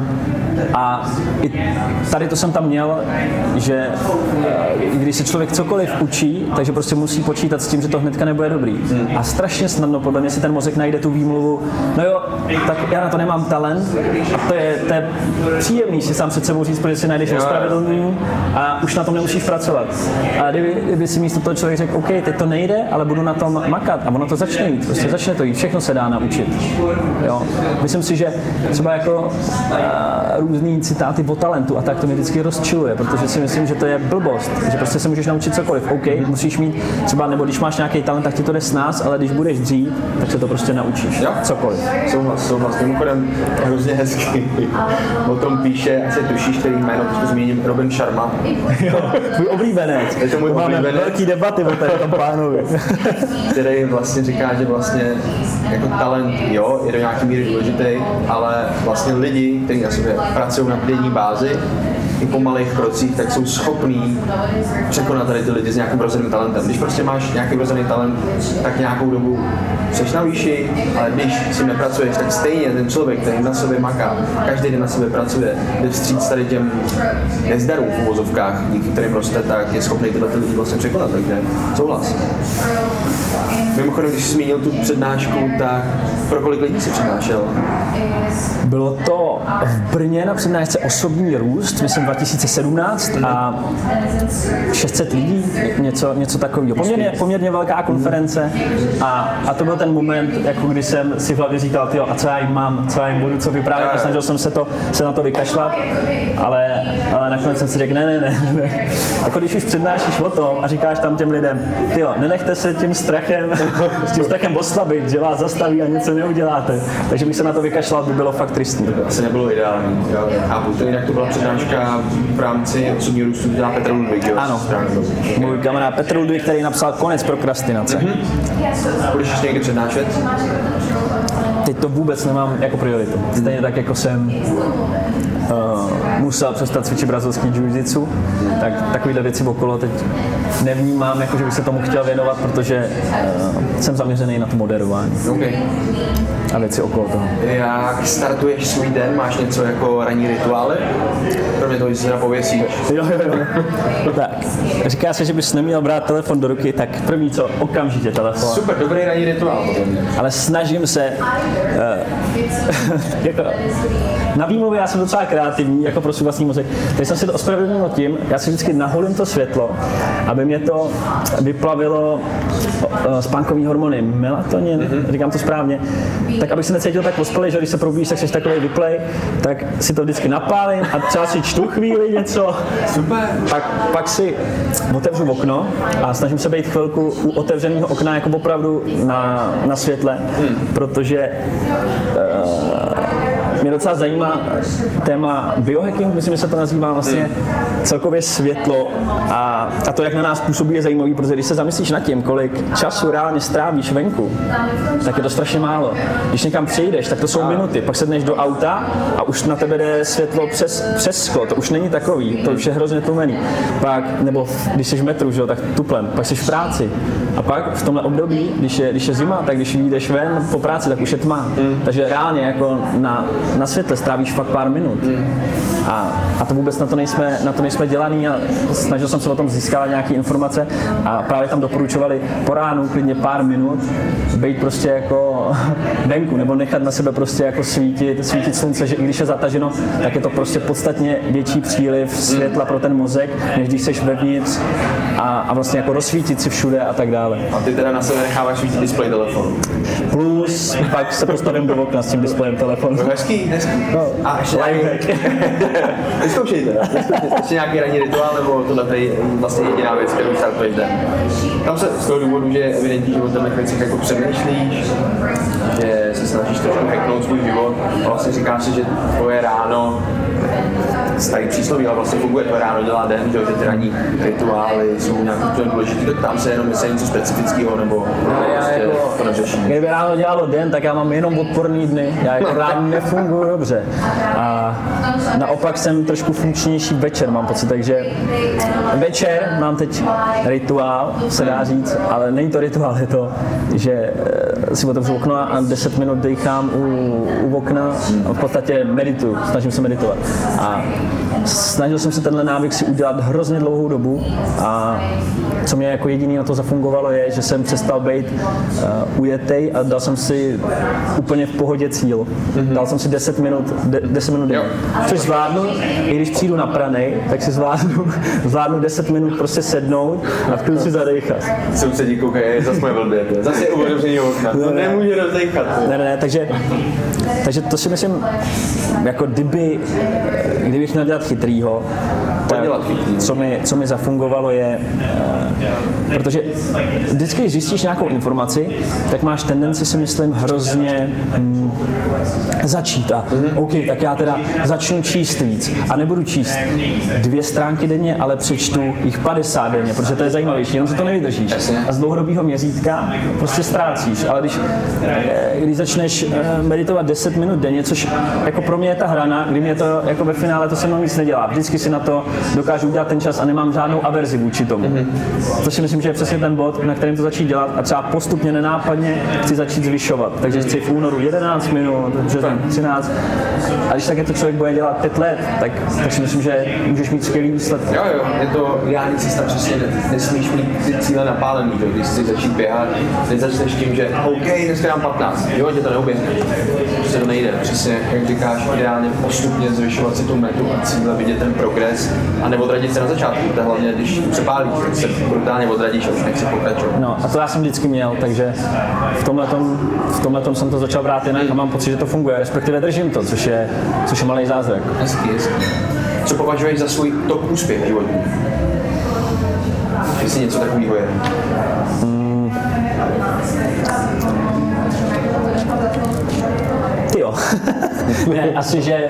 Speaker 1: A i tady to jsem tam měl, že když se člověk cokoliv učí, takže prostě musí počítat s tím, že to hnedka nebude dobrý. Hmm. A strašně snadno podle mě si ten mozek najde tu výmluvu, no jo, tak já na to nemám talent a to je, to je příjemný si sám před sebou říct, protože si najdeš ospravedlnění a už na tom nemusíš pracovat. A kdyby, kdyby si místo toho člověk řekl, OK, teď to nejde, ale budu na tom makat a ono to začne jít, prostě začne to jít, všechno se dá naučit. Jo. Myslím si, že třeba jako uh, různý citáty o talentu a tak to mě vždycky rozčiluje, protože si myslím, že to je blbost, že prostě se můžeš naučit cokoliv. OK, musíš mít třeba, nebo když máš nějaký talent, tak ti to jde s nás, ale když budeš dřív, tak se to prostě naučíš.
Speaker 3: Jo?
Speaker 1: Cokoliv.
Speaker 3: Souhlas, souhlas. Mimochodem, hrozně hezky o tom píše, asi tušíš, který jméno to zmíním, Robin Sharma.
Speaker 1: jo, můj oblíbenec.
Speaker 3: Je to můj
Speaker 1: Máme
Speaker 3: oblíbenec.
Speaker 1: velký debaty o tom pánovi.
Speaker 3: který vlastně říká, že vlastně jako talent, jo, je do nějaký míry důležitý, ale vlastně lidi, kteří na sobě pracují na denní bázi, i po malých krocích, tak jsou schopní překonat tady ty lidi s nějakým rozhodným talentem. Když prostě máš nějaký rozhodný talent, tak nějakou dobu jsi na výši, ale když si nepracuješ, tak stejně ten člověk, který na sobě maká, každý den na sobě pracuje, jde vstříc tady těm nezdarům v uvozovkách, díky kterým roste, tak je schopný tyhle ty lidi vlastně překonat, takže souhlas. Mimochodem, když jsi zmínil tu přednášku, tak pro kolik lidí jsi přednášel?
Speaker 1: Bylo to v Brně na přednášce osobní růst, myslím 2017 a 600 lidí, něco, něco takového. Poměrně, poměrně velká konference a, a to byl ten moment, jako když jsem si v hlavě říkal, tyjo, a co já jim mám, co já jim budu, co vyprávět, a snažil jsem se, to, se na to vykašlat, ale, ale nakonec jsem si řekl, ne, ne, ne, ne. Jako když už přednášíš o tom a říkáš tam těm lidem, tyjo, nenechte se tím strachem, s tím strachem oslabit, že vás zastaví a něco neuděláte. Takže bych se na to vykašlal, by bylo fakt tristní.
Speaker 3: To asi nebylo ideální. Jo. A to jinak to byla přednáška v rámci osobního růstu, dělá Petr Ludvík, jo?
Speaker 1: Ano. Můj kamarád Petr Ludvík, který napsal konec prokrastinace. Mm-hmm.
Speaker 3: Budeš ještě někdy přednášet?
Speaker 1: Teď to vůbec nemám jako prioritu. Stejně tak, jako jsem uh, musel přestat cvičit brazilský jiu-jitsu, tak takovéhle věci okolo teď nevnímám, jako že bych se tomu chtěl věnovat, protože uh, jsem zaměřený na to moderování
Speaker 3: Okay.
Speaker 1: a věci okolo toho.
Speaker 3: Jak startuješ svůj den? Máš něco jako ranní rituály? Kromě toho, že se napověsíš.
Speaker 1: Jo, jo, jo. Tak, říká se, že bys neměl brát telefon do ruky, tak první co, okamžitě telefon.
Speaker 3: Super, dobrý ranní rituál.
Speaker 1: ale snažím se, uh, [laughs] jako, na výmluvě já jsem docela kreativní, jako pro svůj vlastní mozek, takže jsem si to ospravedlnil tím, já si vždycky naholím to světlo, aby mě to vyplavilo spánkový hormony, melatonin, mm-hmm. říkám to správně, tak abych se necítil tak ospalý, že když se probudíš, tak jsi takový vyplej, tak si to vždycky napálím a třeba si čtu chvíli něco,
Speaker 3: Super.
Speaker 1: pak, pak si otevřu okno a snažím se být chvilku u otevřeného okna jako opravdu na, na světle, protože uh, mě docela zajímá téma biohacking, myslím, že se to nazývá vlastně celkově světlo a, a to, jak na nás působí, je zajímavý, protože když se zamyslíš nad tím, kolik času reálně strávíš venku, tak je to strašně málo. Když někam přijdeš, tak to jsou minuty, pak sedneš do auta a už na tebe jde světlo přes, přes sklo, to už není takový, to už je hrozně tlumený. Pak, nebo když jsi v metru, že jo, tak tuplem, pak jsi v práci. A pak v tomhle období, když je, když je zima, tak když vyjdeš ven po práci, tak už je tma. Takže reálně jako na, na světle strávíš fakt pár minut. A, a to vůbec na to nejsme, na to nejsme dělaný a snažil jsem se o tom získávat nějaké informace a právě tam doporučovali po ránu klidně pár minut být prostě jako [laughs] venku nebo nechat na sebe prostě jako svítit, svítit slunce, že i když je zataženo, tak je to prostě podstatně větší příliv světla pro ten mozek, než když seš vevnitř a, a vlastně jako rozsvítit si všude a tak dále.
Speaker 3: A ty teda na sebe necháváš svítit displej telefonu.
Speaker 1: Plus pak se postavím do okna s tím displejem telefonu.
Speaker 3: No, hezký, hezký.
Speaker 1: No,
Speaker 3: A ještě
Speaker 1: lifehack.
Speaker 3: vyzkoušejte, vyzkoušejte. ještě nějaký ranní rituál, nebo tohle je vlastně jediná věc, kterou startuješ den. Tam se z toho důvodu, že je evidentní, že o těchto věcech jako přemýšlíš, že se snažíš trošku hacknout svůj život a vlastně říkáš si, že tvoje ráno starý přísloví, ale vlastně funguje to ráno dělá den, že, ty ranní rituály jsou nějak důležitý, tak tam se jenom jestli je něco specifického, nebo to neřeším.
Speaker 1: Kdyby ráno dělalo den, tak já mám jenom odporný dny. Já [laughs] jako ráno nefunguji dobře. A naopak jsem trošku funkčnější večer, mám pocit. Takže večer mám teď rituál, se dá říct, ale není to rituál, je to, že eh, si otevřu okno a 10 minut dýchám u, u okna a v podstatě medituju, snažím se meditovat. A snažil jsem se tenhle návyk si udělat hrozně dlouhou dobu a co mě jako jediný na to zafungovalo je, že jsem přestal být uh, ujetej a dal jsem si úplně v pohodě cíl. Mm-hmm. Dal jsem si 10 minut, de, 10 minut denně. Což zvládnu, i když přijdu na pranej, tak si zvládnu, [laughs] zvládnu 10 minut prostě sednout a v klidu si zadechat.
Speaker 3: Sousedí koukají, zase moje blbě, je. zase je otevření okna, to
Speaker 1: ne.
Speaker 3: nemůže rozdechat.
Speaker 1: Ne, ne, ne, takže, takže to si myslím, jako kdyby, kdybych měl dělat chytrýho,
Speaker 3: Dělat
Speaker 1: co mi, co mi zafungovalo je, eh, protože vždycky, když zjistíš nějakou informaci, tak máš tendenci si myslím hrozně hm, začít a
Speaker 3: Mhm.
Speaker 1: OK, tak já teda začnu číst víc a nebudu číst dvě stránky denně, ale přečtu jich 50 denně, protože to je zajímavější, jenom se to nevydržíš. A z dlouhodobého měřítka prostě ztrácíš, ale když, eh, když začneš eh, meditovat 10 minut denně, což jako pro mě je ta hrana, kdy mě to jako ve finále to se mnou nic nedělá. Vždycky si na to dokážu udělat ten čas a nemám žádnou averzi vůči tomu. Což si myslím, že je přesně ten bod, na kterém to začít dělat a třeba postupně nenápadně chci začít zvyšovat. Takže chci v únoru 11 minut, březen 13. A když také to člověk bude dělat 5 let, tak, tak si myslím, že můžeš mít skvělý výsledky.
Speaker 3: Jo, jo, je to ideální cesta, přesně ne- nesmíš mít ty cíle napálený, že? když chci začít běhat, teď začneš tím, že OK, dneska dám 15, jo, tě to neuběhne, to nejde, přesně, jak říkáš, ideálně postupně zvyšovat si tu metu a cíle, vidět ten progres a neodradit se na začátku, to hlavně, když přepálíš, tak se brutálně odradíš a už nechci pokračovat.
Speaker 1: No a to já jsem vždycky měl, takže v tomhle v tomhletom jsem to začal brát jinak a mám pocit, že to funguje, respektive držím to, což je, což je malý zázrak.
Speaker 3: Hezký, hezký. Co považuješ za svůj top úspěch životní? Jestli něco takového je.
Speaker 1: Ty jo. [laughs] ne, asi, že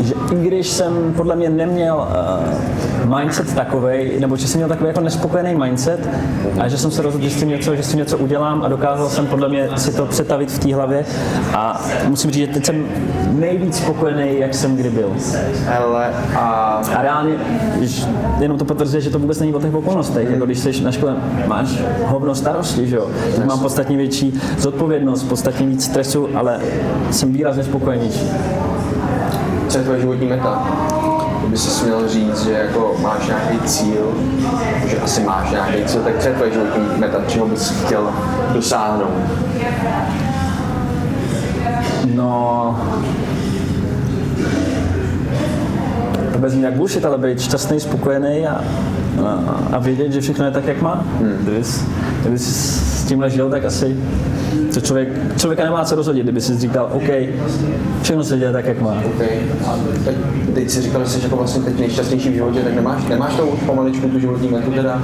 Speaker 1: že i když jsem podle mě neměl uh, mindset takový, nebo že jsem měl takový jako nespokojený mindset a že jsem se rozhodl, že s tím něco, že s tím něco udělám a dokázal jsem podle mě si to přetavit v té hlavě a musím říct, že teď jsem nejvíc spokojený, jak jsem kdy byl.
Speaker 3: Hele, a
Speaker 1: A reálně, jenom to potvrzuje, že to vůbec není o těch okolnostech. Jako když jsi na škole, máš hovno starosti, že jo? Tak mám podstatně větší zodpovědnost, podstatně víc stresu, ale jsem výrazně spokojenější.
Speaker 3: co je tvoje životní meta? Kdyby si měl říct, že jako máš nějaký cíl, že asi máš nějaký cíl, tak co je tvoje životní meta, čeho bys chtěl dosáhnout?
Speaker 1: No, to bez nějak bullshit, ale být šťastný, spokojený a, a, a vědět, že všechno je tak, jak má. Hmm. Kdyby, kdyby jsi s tímhle žil, tak asi to člověk, člověka nemá co rozhodit, kdyby si říkal, OK, všechno se děje tak, jak má.
Speaker 3: Okay. A teď, teď si říkal, že jsi jako vlastně teď nejšťastnější v životě, tak nemáš, nemáš to už pomaličku tu životní metu teda?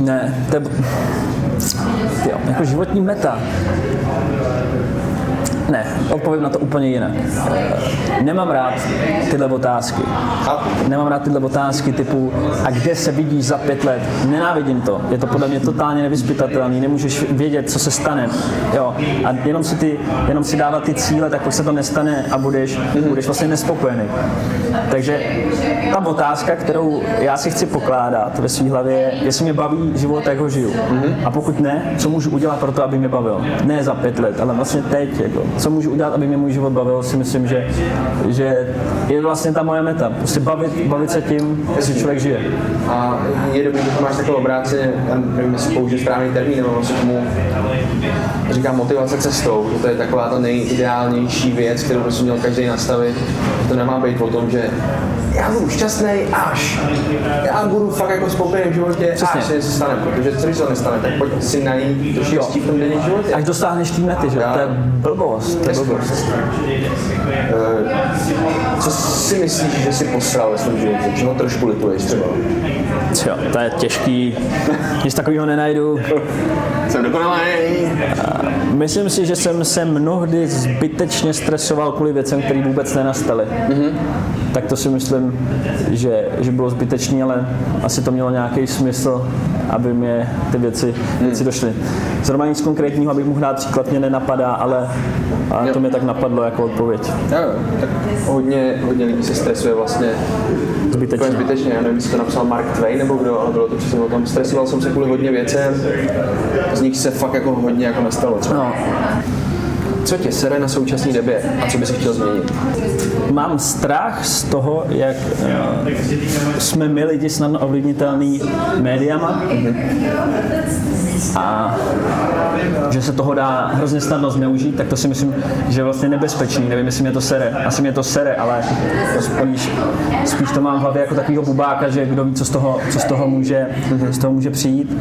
Speaker 1: Ne, to je... Jo, jako životní meta. Ne, odpovím na to úplně jinak. Nemám rád tyhle otázky. Nemám rád tyhle otázky typu, a kde se vidíš za pět let? Nenávidím to. Je to podle mě totálně nevyspytatelný, nemůžeš vědět, co se stane. Jo. A jenom si, ty, jenom si dávat ty cíle, tak pak se to nestane a budeš, budeš vlastně nespokojený. Takže ta otázka, kterou já si chci pokládat ve své hlavě, je, jestli mě baví život, jak ho žiju. A pokud ne, co můžu udělat pro to, aby mě bavil. Ne za pět let, ale vlastně teď. Jako, co můžu udělat, aby mě můj život bavil, si myslím, že, že je vlastně ta moje meta. Prostě bavit, bavit se tím, jestli člověk žije.
Speaker 3: A je dobrý, že to máš takhle obráceně, nevím, jestli použiju správný termín, nebo vlastně tomu říkám motivace cestou. že To je taková ta nejideálnější věc, kterou by si měl každý nastavit. To nemá být o tom, že já budu šťastný až. Já budu fakt jako spokojený v životě,
Speaker 1: Přesně.
Speaker 3: až se něco stane, protože co když se to nestane, tak pojď si najít to štěstí v tom denním životě.
Speaker 1: Až dosáhneš té mety, že? To je blbost. To je blbost.
Speaker 3: Eh, Co si myslíš, že jsi posral ve svém životě? Čeho trošku lituješ třeba?
Speaker 1: Jo, to je těžký. Nic takového nenajdu.
Speaker 3: Jsem dokonalý.
Speaker 1: Myslím si, že jsem se mnohdy zbytečně stresoval kvůli věcem, které vůbec nenastaly. Mm-hmm. Tak to si myslím, že, že bylo zbytečné, ale asi to mělo nějaký smysl, aby mě ty věci, věci došly. Zrovna nic konkrétního, abych mohl dát příklad, mě nenapadá, ale, ale to mě tak napadlo jako odpověď.
Speaker 3: Jo, jo, tak hodně, hodně lidí se stresuje vlastně
Speaker 1: Zbytečně.
Speaker 3: Úplně zbytečně, já nevím, jestli to napsal Mark Twain nebo kdo, ale bylo to přesně o tom. Stresoval jsem se kvůli hodně věcem, z nich se fakt jako hodně jako nestalo třeba.
Speaker 1: No,
Speaker 3: Co tě sere na současné době a co bys chtěl změnit?
Speaker 1: Mám strach z toho, jak uh, jsme my lidi snadno ovlivnitelný médiama a že se toho dá hrozně snadno zneužít, tak to si myslím, že je vlastně nebezpečný. Nevím, jestli mě to sere. Asi mě to sere, ale spíš, spíš to mám v hlavě jako takového bubáka, že kdo ví, co z toho, co z toho, může, z toho může přijít.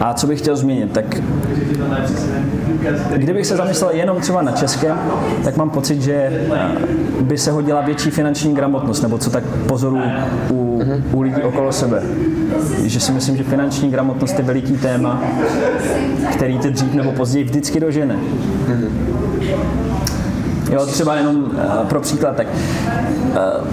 Speaker 1: A co bych chtěl změnit, tak kdybych se zamyslel jenom třeba na českém, tak mám pocit, že by se hodila větší finanční gramotnost, nebo co tak pozoru u, u lidí okolo sebe. Že si myslím, že finanční gramotnost je veliký téma, který ty dřív nebo později vždycky dožene. Jo, třeba jenom uh, pro příklad, tak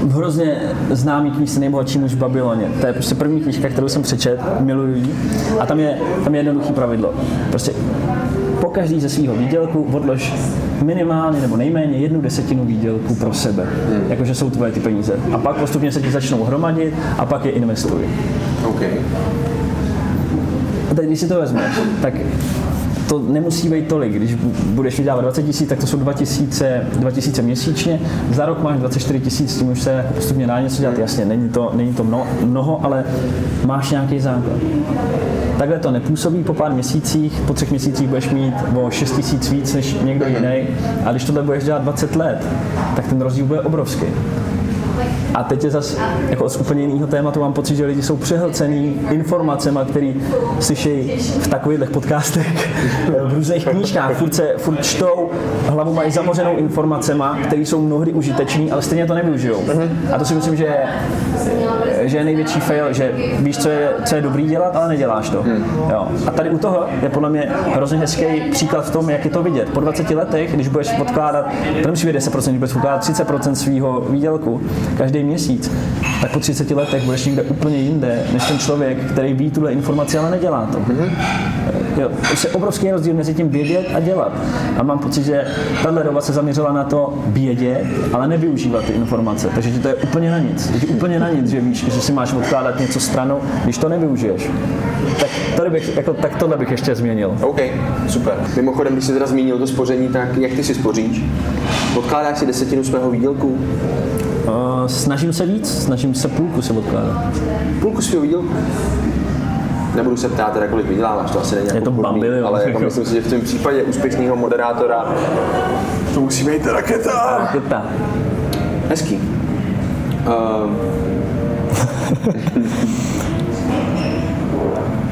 Speaker 1: uh, hrozně známý knížce Nejbohatší muž v Babyloně. To je prostě první knížka, kterou jsem přečet, miluji ji. A tam je, tam je jednoduché pravidlo. Prostě po každý ze svého výdělku odlož minimálně nebo nejméně jednu desetinu výdělku pro sebe. Hmm. Jakože jsou tvoje ty peníze. A pak postupně se ti začnou hromadit a pak je investuj.
Speaker 3: OK.
Speaker 1: A teď, když si to vezmeš, tak to nemusí být tolik. Když budeš vydávat 20 tisíc, tak to jsou 2000, 2000 měsíčně. Za rok máš 24 tisíc, tím už se jako postupně dá něco dělat. Jasně, není to, není to mnoho, mnoho, ale máš nějaký základ. Takhle to nepůsobí po pár měsících, po třech měsících budeš mít o 6 tisíc víc než někdo jiný. A když tohle budeš dělat 20 let, tak ten rozdíl bude obrovský. A teď je zase jako z úplně jiného tématu. Mám pocit, že lidi jsou přehlcený informacemi, které slyší v takových podcastech, v různých knížkách, furt, se, furt čtou, hlavu mají zamořenou informacemi, které jsou mnohdy užitečné, ale stejně to nevyužijou. A to si myslím, že, že je největší fail, že víš, co je, co je dobrý dělat, ale neděláš to. Jo. A tady u toho je podle mě hrozně hezký příklad v tom, jak je to vidět. Po 20 letech, když budeš odkládat, to nemusí být 10%, když budeš odkládat 30% svého výdělku, každý měsíc, tak po 30 letech budeš někde úplně jinde, než ten člověk, který ví tuhle informaci, ale nedělá to. Mm-hmm. Jo, je obrovský rozdíl mezi tím vědět a dělat. A mám pocit, že tahle doba se zaměřila na to vědět, ale nevyužívat ty informace. Takže ti to je úplně na nic. Je ti úplně na nic, že víš, že si máš odkládat něco stranou, když to nevyužiješ. Tak, tady bych, jako, tak tohle bych ještě změnil.
Speaker 3: OK, super. Mimochodem, když jsi teda zmínil to spoření, tak jak ty si spoříš? Odkládáš si desetinu svého výdělku?
Speaker 1: Uh, snažím se víc, snažím se půlku se odkládat.
Speaker 3: Půlku svého výdělku? Nebudu se ptát, teda, kolik vyděláváš, to asi není
Speaker 1: Je to bambilion.
Speaker 3: ale jako myslím si, že v tom případě úspěšného moderátora to musí být raketa.
Speaker 1: Raketa.
Speaker 3: Hezký. Uh,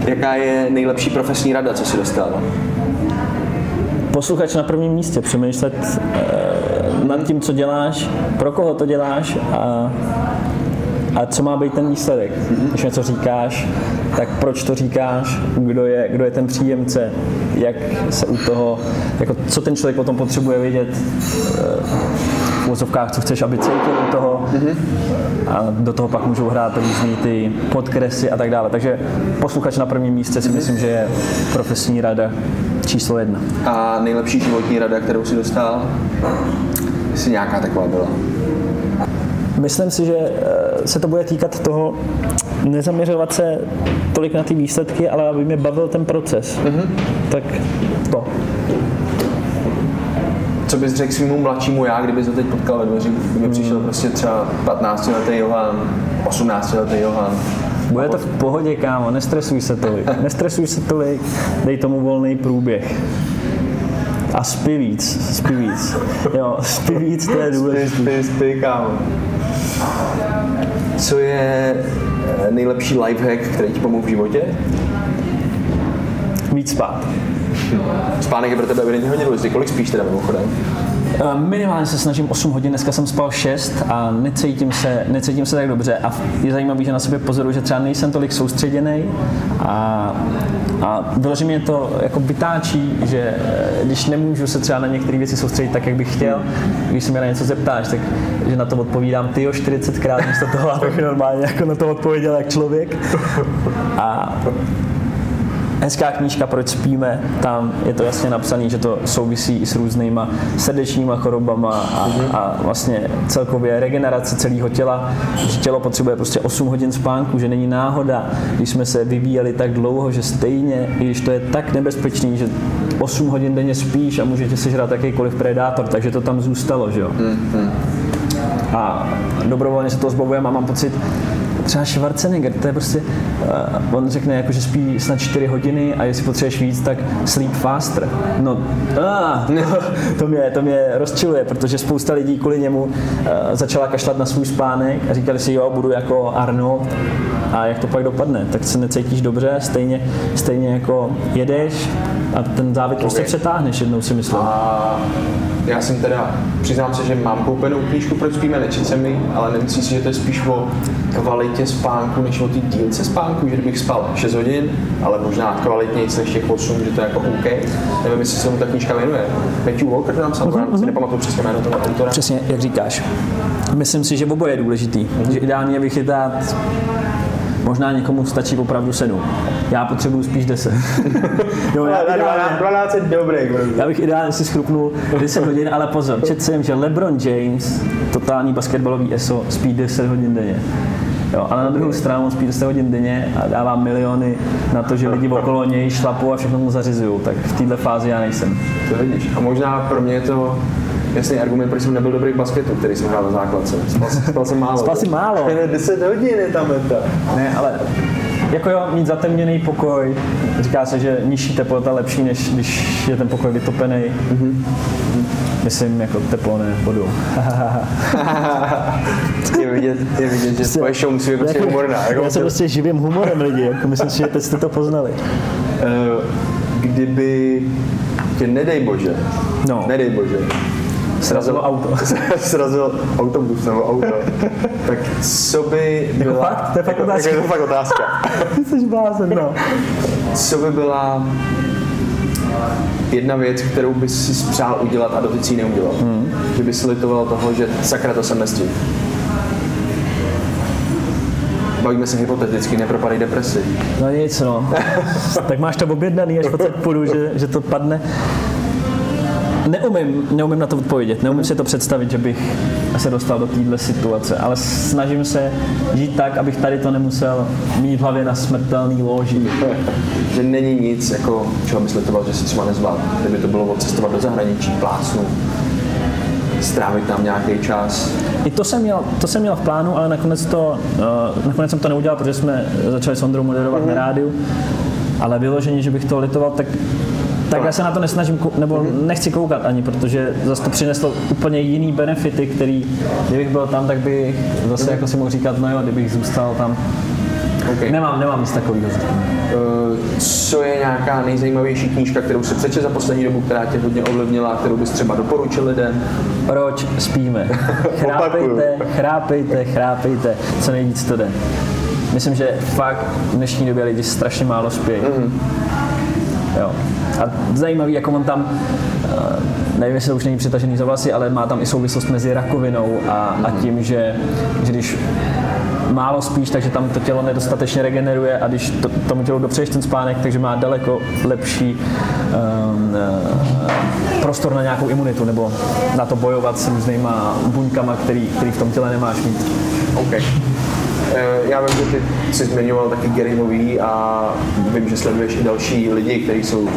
Speaker 3: [laughs] jaká je nejlepší profesní rada, co si dostal?
Speaker 1: Posluchač na prvním místě, přemýšlet uh, nad tím, co děláš, pro koho to děláš a, a co má být ten výsledek. Když něco říkáš, tak proč to říkáš, kdo je, kdo je ten příjemce, jak se u toho, jako co ten člověk potom potřebuje vědět, uh, v úvozovkách, co chceš, aby cítil u toho a do toho pak můžou hrát různý ty podkresy a tak dále. Takže posluchač na prvním místě si myslím, že je profesní rada číslo jedna.
Speaker 3: A nejlepší životní rada, kterou si dostal? Jestli nějaká taková byla.
Speaker 1: Myslím si, že eh, se to bude týkat toho, nezaměřovat se tolik na ty výsledky, ale aby mě bavil ten proces. Mm-hmm. Tak to.
Speaker 3: Co bys řekl svýmu mladšímu já, kdyby se teď potkal ve dveřích, kdyby přišel prostě třeba 15 letý Johan, 18 letý Johan,
Speaker 1: Bude to v pohodě, kámo, nestresuj se tolik. [laughs] Nestresuj se tolik, dej tomu volný průběh. A spí víc, spí víc. Jo, spí víc, to je důležité.
Speaker 3: Kámo. Co je eh, nejlepší lifehack, který ti pomohl v životě?
Speaker 1: Víc spát.
Speaker 3: Spánek je pro tebe evidentně hodně důležitý. Kolik spíš teda mimochodem?
Speaker 1: Eh, Minimálně se snažím 8 hodin, dneska jsem spal 6 a necítím se, necítím se tak dobře. A je zajímavé, že na sobě pozoruju, že třeba nejsem tolik soustředěný a, a mě to jako vytáčí, že eh, když nemůžu se třeba na některé věci soustředit tak, jak bych chtěl, když se mě na něco zeptáš, tak že na to odpovídám ty 40krát místo toho, abych normálně jako na to odpověděl jak člověk. A hezká knížka Proč spíme, tam je to jasně napsané, že to souvisí i s různýma srdečníma chorobama a, a vlastně celkově regenerace celého těla, že tělo potřebuje prostě 8 hodin spánku, že není náhoda, když jsme se vyvíjeli tak dlouho, že stejně, i když to je tak nebezpečný, že 8 hodin denně spíš a můžete sežrat jakýkoliv predátor, takže to tam zůstalo, že jo. A dobrovolně se to zbavujeme a mám pocit, třeba Schwarzenegger, to je prostě, uh, on řekne, jako, že spí snad 4 hodiny a jestli potřebuješ víc, tak sleep faster. No, ah, [laughs] to, mě, to mě rozčiluje, protože spousta lidí kvůli němu uh, začala kašlat na svůj spánek a říkali si, jo, budu jako Arnold a jak to pak dopadne, tak se necítíš dobře, stejně, stejně jako jedeš, A ten závod prostě
Speaker 3: Ok.
Speaker 1: přetáhneš jednou si myslím.
Speaker 3: A já jsem teda, přiznám se, že mám koupenou knížku Proč spíme, nečet jsem ji, ale nemyslím si, že to je spíš o kvalitě spánku, než o té dílce spánku, že kdybych spal 6 hodin, ale možná kvalitněji než těch 8, že to je jako OK. Nevím, jestli se mu ta knížka jmenuje. Matthew Walker to napsal, uh-huh, si nepamatuju přesně jméno toho autora.
Speaker 1: Přesně, jak říkáš. Myslím si, že oboje je důležitý. Že ideálně je vychytat Možná někomu stačí opravdu sedm. Já potřebuju spíš deset. [laughs] jo, já, ideálně,
Speaker 3: 12 je dobrý.
Speaker 1: já bych ideálně si schrupnul 10 hodin, ale pozor, četl jsem, že LeBron James, totální basketbalový ESO, spí 10 hodin denně. Jo, ale na druhou stranu on spí 10 hodin denně a dává miliony na to, že lidi okolo něj šlapou a všechno mu zařizují. Tak v této fázi já nejsem.
Speaker 3: To vidíš. A možná pro mě je to jasný argument, proč jsem nebyl dobrý v basketu, který jsem hrál na základce. Spal, [laughs] spal jsem málo.
Speaker 1: Spal jsi málo.
Speaker 3: 10 hodin je tam meta.
Speaker 1: Ne, ale jako jo, mít zatemněný pokoj, říká se, že nižší teplota lepší, než když je ten pokoj vytopený. Mm-hmm. Myslím jako teplo, ne vodu. [laughs]
Speaker 3: je vidět, je vidět, že tvoje show musí být prostě humorná. Jako
Speaker 1: já se prostě živím humorem lidi, jako myslím si, že teď jste to poznali.
Speaker 3: Eh, kdyby tě nedej bože,
Speaker 1: No.
Speaker 3: nedej bože,
Speaker 1: Srazilo auto. [laughs]
Speaker 3: srazil autobus nebo auto, tak co by byla...
Speaker 1: fakt? To je fakt
Speaker 3: jako,
Speaker 1: otázka.
Speaker 3: Jako, je to fakt otázka. [laughs]
Speaker 1: Ty jsi blázen, no.
Speaker 3: Co by byla jedna věc, kterou bys si přál udělat a ji neudělal? Hmm. Že bys litoval toho, že sakra to jsem nestihl. Bavíme se hypoteticky, nepropadej depresi.
Speaker 1: No nic, no. [laughs] tak máš to objednaný, až potom půjdu, že, že to padne. Neumím, neumím na to odpovědět, neumím si to představit, že bych se dostal do téhle situace, ale snažím se žít tak, abych tady to nemusel mít v hlavě na smrtelný loži. [laughs]
Speaker 3: že není nic, jako, čeho bys litoval, že si třeba nezval. Kdyby to bylo odcestovat do zahraničí, plácnu, strávit tam nějaký čas.
Speaker 1: I to jsem měl, to jsem měl v plánu, ale nakonec, to, uh, nakonec jsem to neudělal, protože jsme začali s Ondrou moderovat na rádiu. Ale vyloženě, že bych to litoval, tak tak já se na to nesnažím, nebo nechci koukat ani, protože zase to přineslo úplně jiný benefity, který, kdybych byl tam, tak bych zase jako si mohl říkat, no jo, kdybych zůstal tam.
Speaker 3: Okay.
Speaker 1: Nemám, nemám nic takového.
Speaker 3: Eh, Co je nějaká nejzajímavější knížka, kterou si přečet za poslední dobu, která tě hodně ovlivnila, kterou bys třeba doporučil lidem?
Speaker 1: Proč spíme? [laughs] Chrápejte, chrápejte, chrápejte, co nejvíc to jde. Myslím, že fakt v dnešní době lidi strašně málo spí. Mm. Jo. A zajímavý, jako on tam, eh, nevím, jestli to už není přitažený za vlasy, ale má tam i souvislost mezi rakovinou a, a tím, že, že když málo spíš, takže tam to tělo nedostatečně regeneruje a když to, tomu tělu dopřeješ ten spánek, takže má daleko lepší um, uh, prostor na nějakou imunitu nebo na to bojovat s různýma buňkama, který, který v tom těle nemáš mít.
Speaker 3: OK. Eh, Já vím, že ty jsi zmiňoval taky Gary Movie a vím, že sleduješ i další lidi, kteří jsou,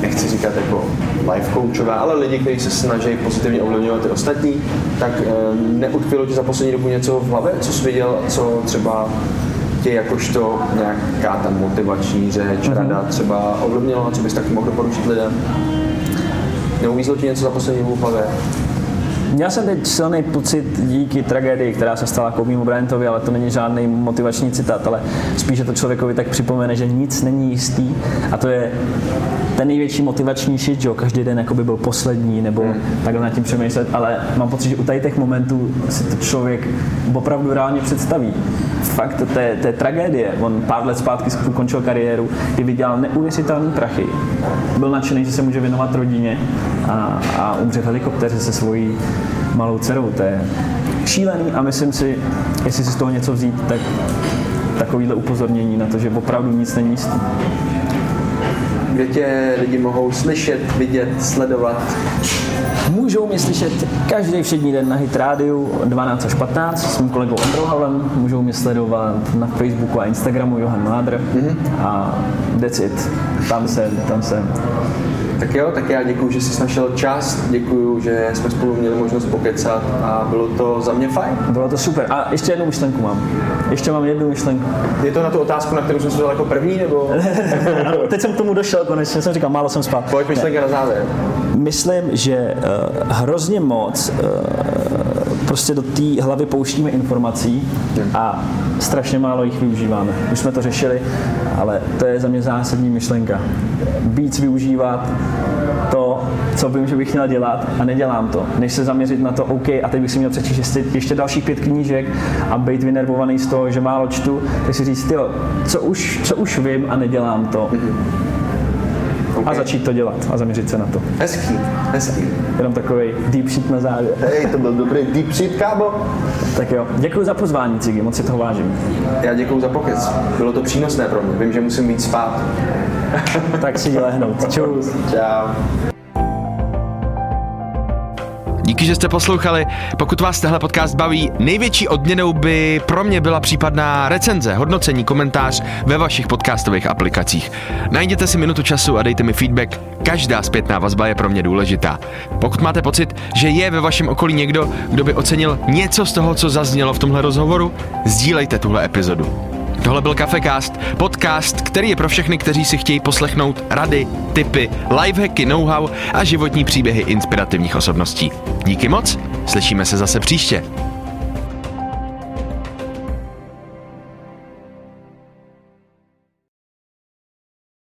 Speaker 3: nechci říkat jako life coachové, ale lidi, kteří se snaží pozitivně ovlivňovat ty ostatní, tak eh, neutkvělo ti za poslední dobu něco v hlavě, co jsi viděl, co třeba tě jakožto nějaká ta motivační řeč, rada třeba ovlivnilo, co bys taky mohl doporučit lidem? Neuvízlo ti něco za poslední dobu v hlavě?
Speaker 1: Měl jsem teď silný pocit díky tragédii, která se stala Kobeemu Bryantovi, ale to není žádný motivační citát, ale spíše to člověkovi tak připomene, že nic není jistý a to je ten největší motivační shit, že jo, každý den jako by byl poslední nebo takhle nad tím přemýšlet, ale mám pocit, že u tady těch momentů si to člověk opravdu reálně představí. Fakt, to je, to je tragédie. On pár let zpátky ukončil kariéru, kdy vydělal neuvěřitelný prachy. Byl nadšený, že se může věnovat rodině a, a umře v helikoptéře se svojí malou dcerou. To je šílený a myslím si, jestli si z toho něco vzít, tak takovýhle upozornění na to, že opravdu nic není jistý.
Speaker 3: Kde tě lidi mohou slyšet, vidět, sledovat?
Speaker 1: Můžou mě slyšet každý všední den na Hit Radio 12 až 15 s mým kolegou Ondrou Havlem. Můžou mě sledovat na Facebooku a Instagramu Johan Mádr. Mm-hmm. A that's it. Tam jsem, tam jsem.
Speaker 3: Tak jo, tak já děkuji, že jsi našel čas, děkuji, že jsme spolu měli možnost pokecat a bylo to za mě fajn.
Speaker 1: Bylo to super. A ještě jednu myšlenku mám. Ještě mám jednu myšlenku.
Speaker 3: Je to na tu otázku, na kterou jsem se dal jako první, nebo [laughs]
Speaker 1: teď jsem k tomu došel konečně, jsem říkal, málo jsem spal.
Speaker 3: pojď myšlenka na závěr.
Speaker 1: Myslím, že uh, hrozně moc uh, prostě do té hlavy pouštíme informací a strašně málo jich využíváme. Už jsme to řešili, ale to je za mě zásadní myšlenka. Víc využívat to, co vím, že bych měl dělat a nedělám to. Než se zaměřit na to, OK, a teď bych si měl přečíst ještě, ještě dalších pět knížek a být vynervovaný z toho, že málo čtu, tak si říct, tyjo, co už, co už vím a nedělám to. A začít to dělat a zaměřit se na to.
Speaker 4: Hezký, hezký.
Speaker 1: Jenom takový deep shit na závěr.
Speaker 4: Hej, to byl dobrý deep shit, kámo.
Speaker 1: Tak jo, děkuji za pozvání, Cigi, moc si toho vážím.
Speaker 4: Já děkuji za pokec. Bylo to přínosné pro mě. Vím, že musím mít spát.
Speaker 1: Tak si lehnout. [laughs] Čus.
Speaker 4: Čau.
Speaker 3: Díky, že jste poslouchali. Pokud vás tehle podcast baví, největší odměnou by pro mě byla případná recenze, hodnocení, komentář ve vašich podcastových aplikacích. Najděte si minutu času a dejte mi feedback. Každá zpětná vazba je pro mě důležitá. Pokud máte pocit, že je ve vašem okolí někdo, kdo by ocenil něco z toho, co zaznělo v tomhle rozhovoru, sdílejte tuhle epizodu. Tohle byl Cafecast, podcast, který je pro všechny, kteří si chtějí poslechnout rady, tipy, lifehacky, know-how a životní příběhy inspirativních osobností. Díky moc, slyšíme se zase příště.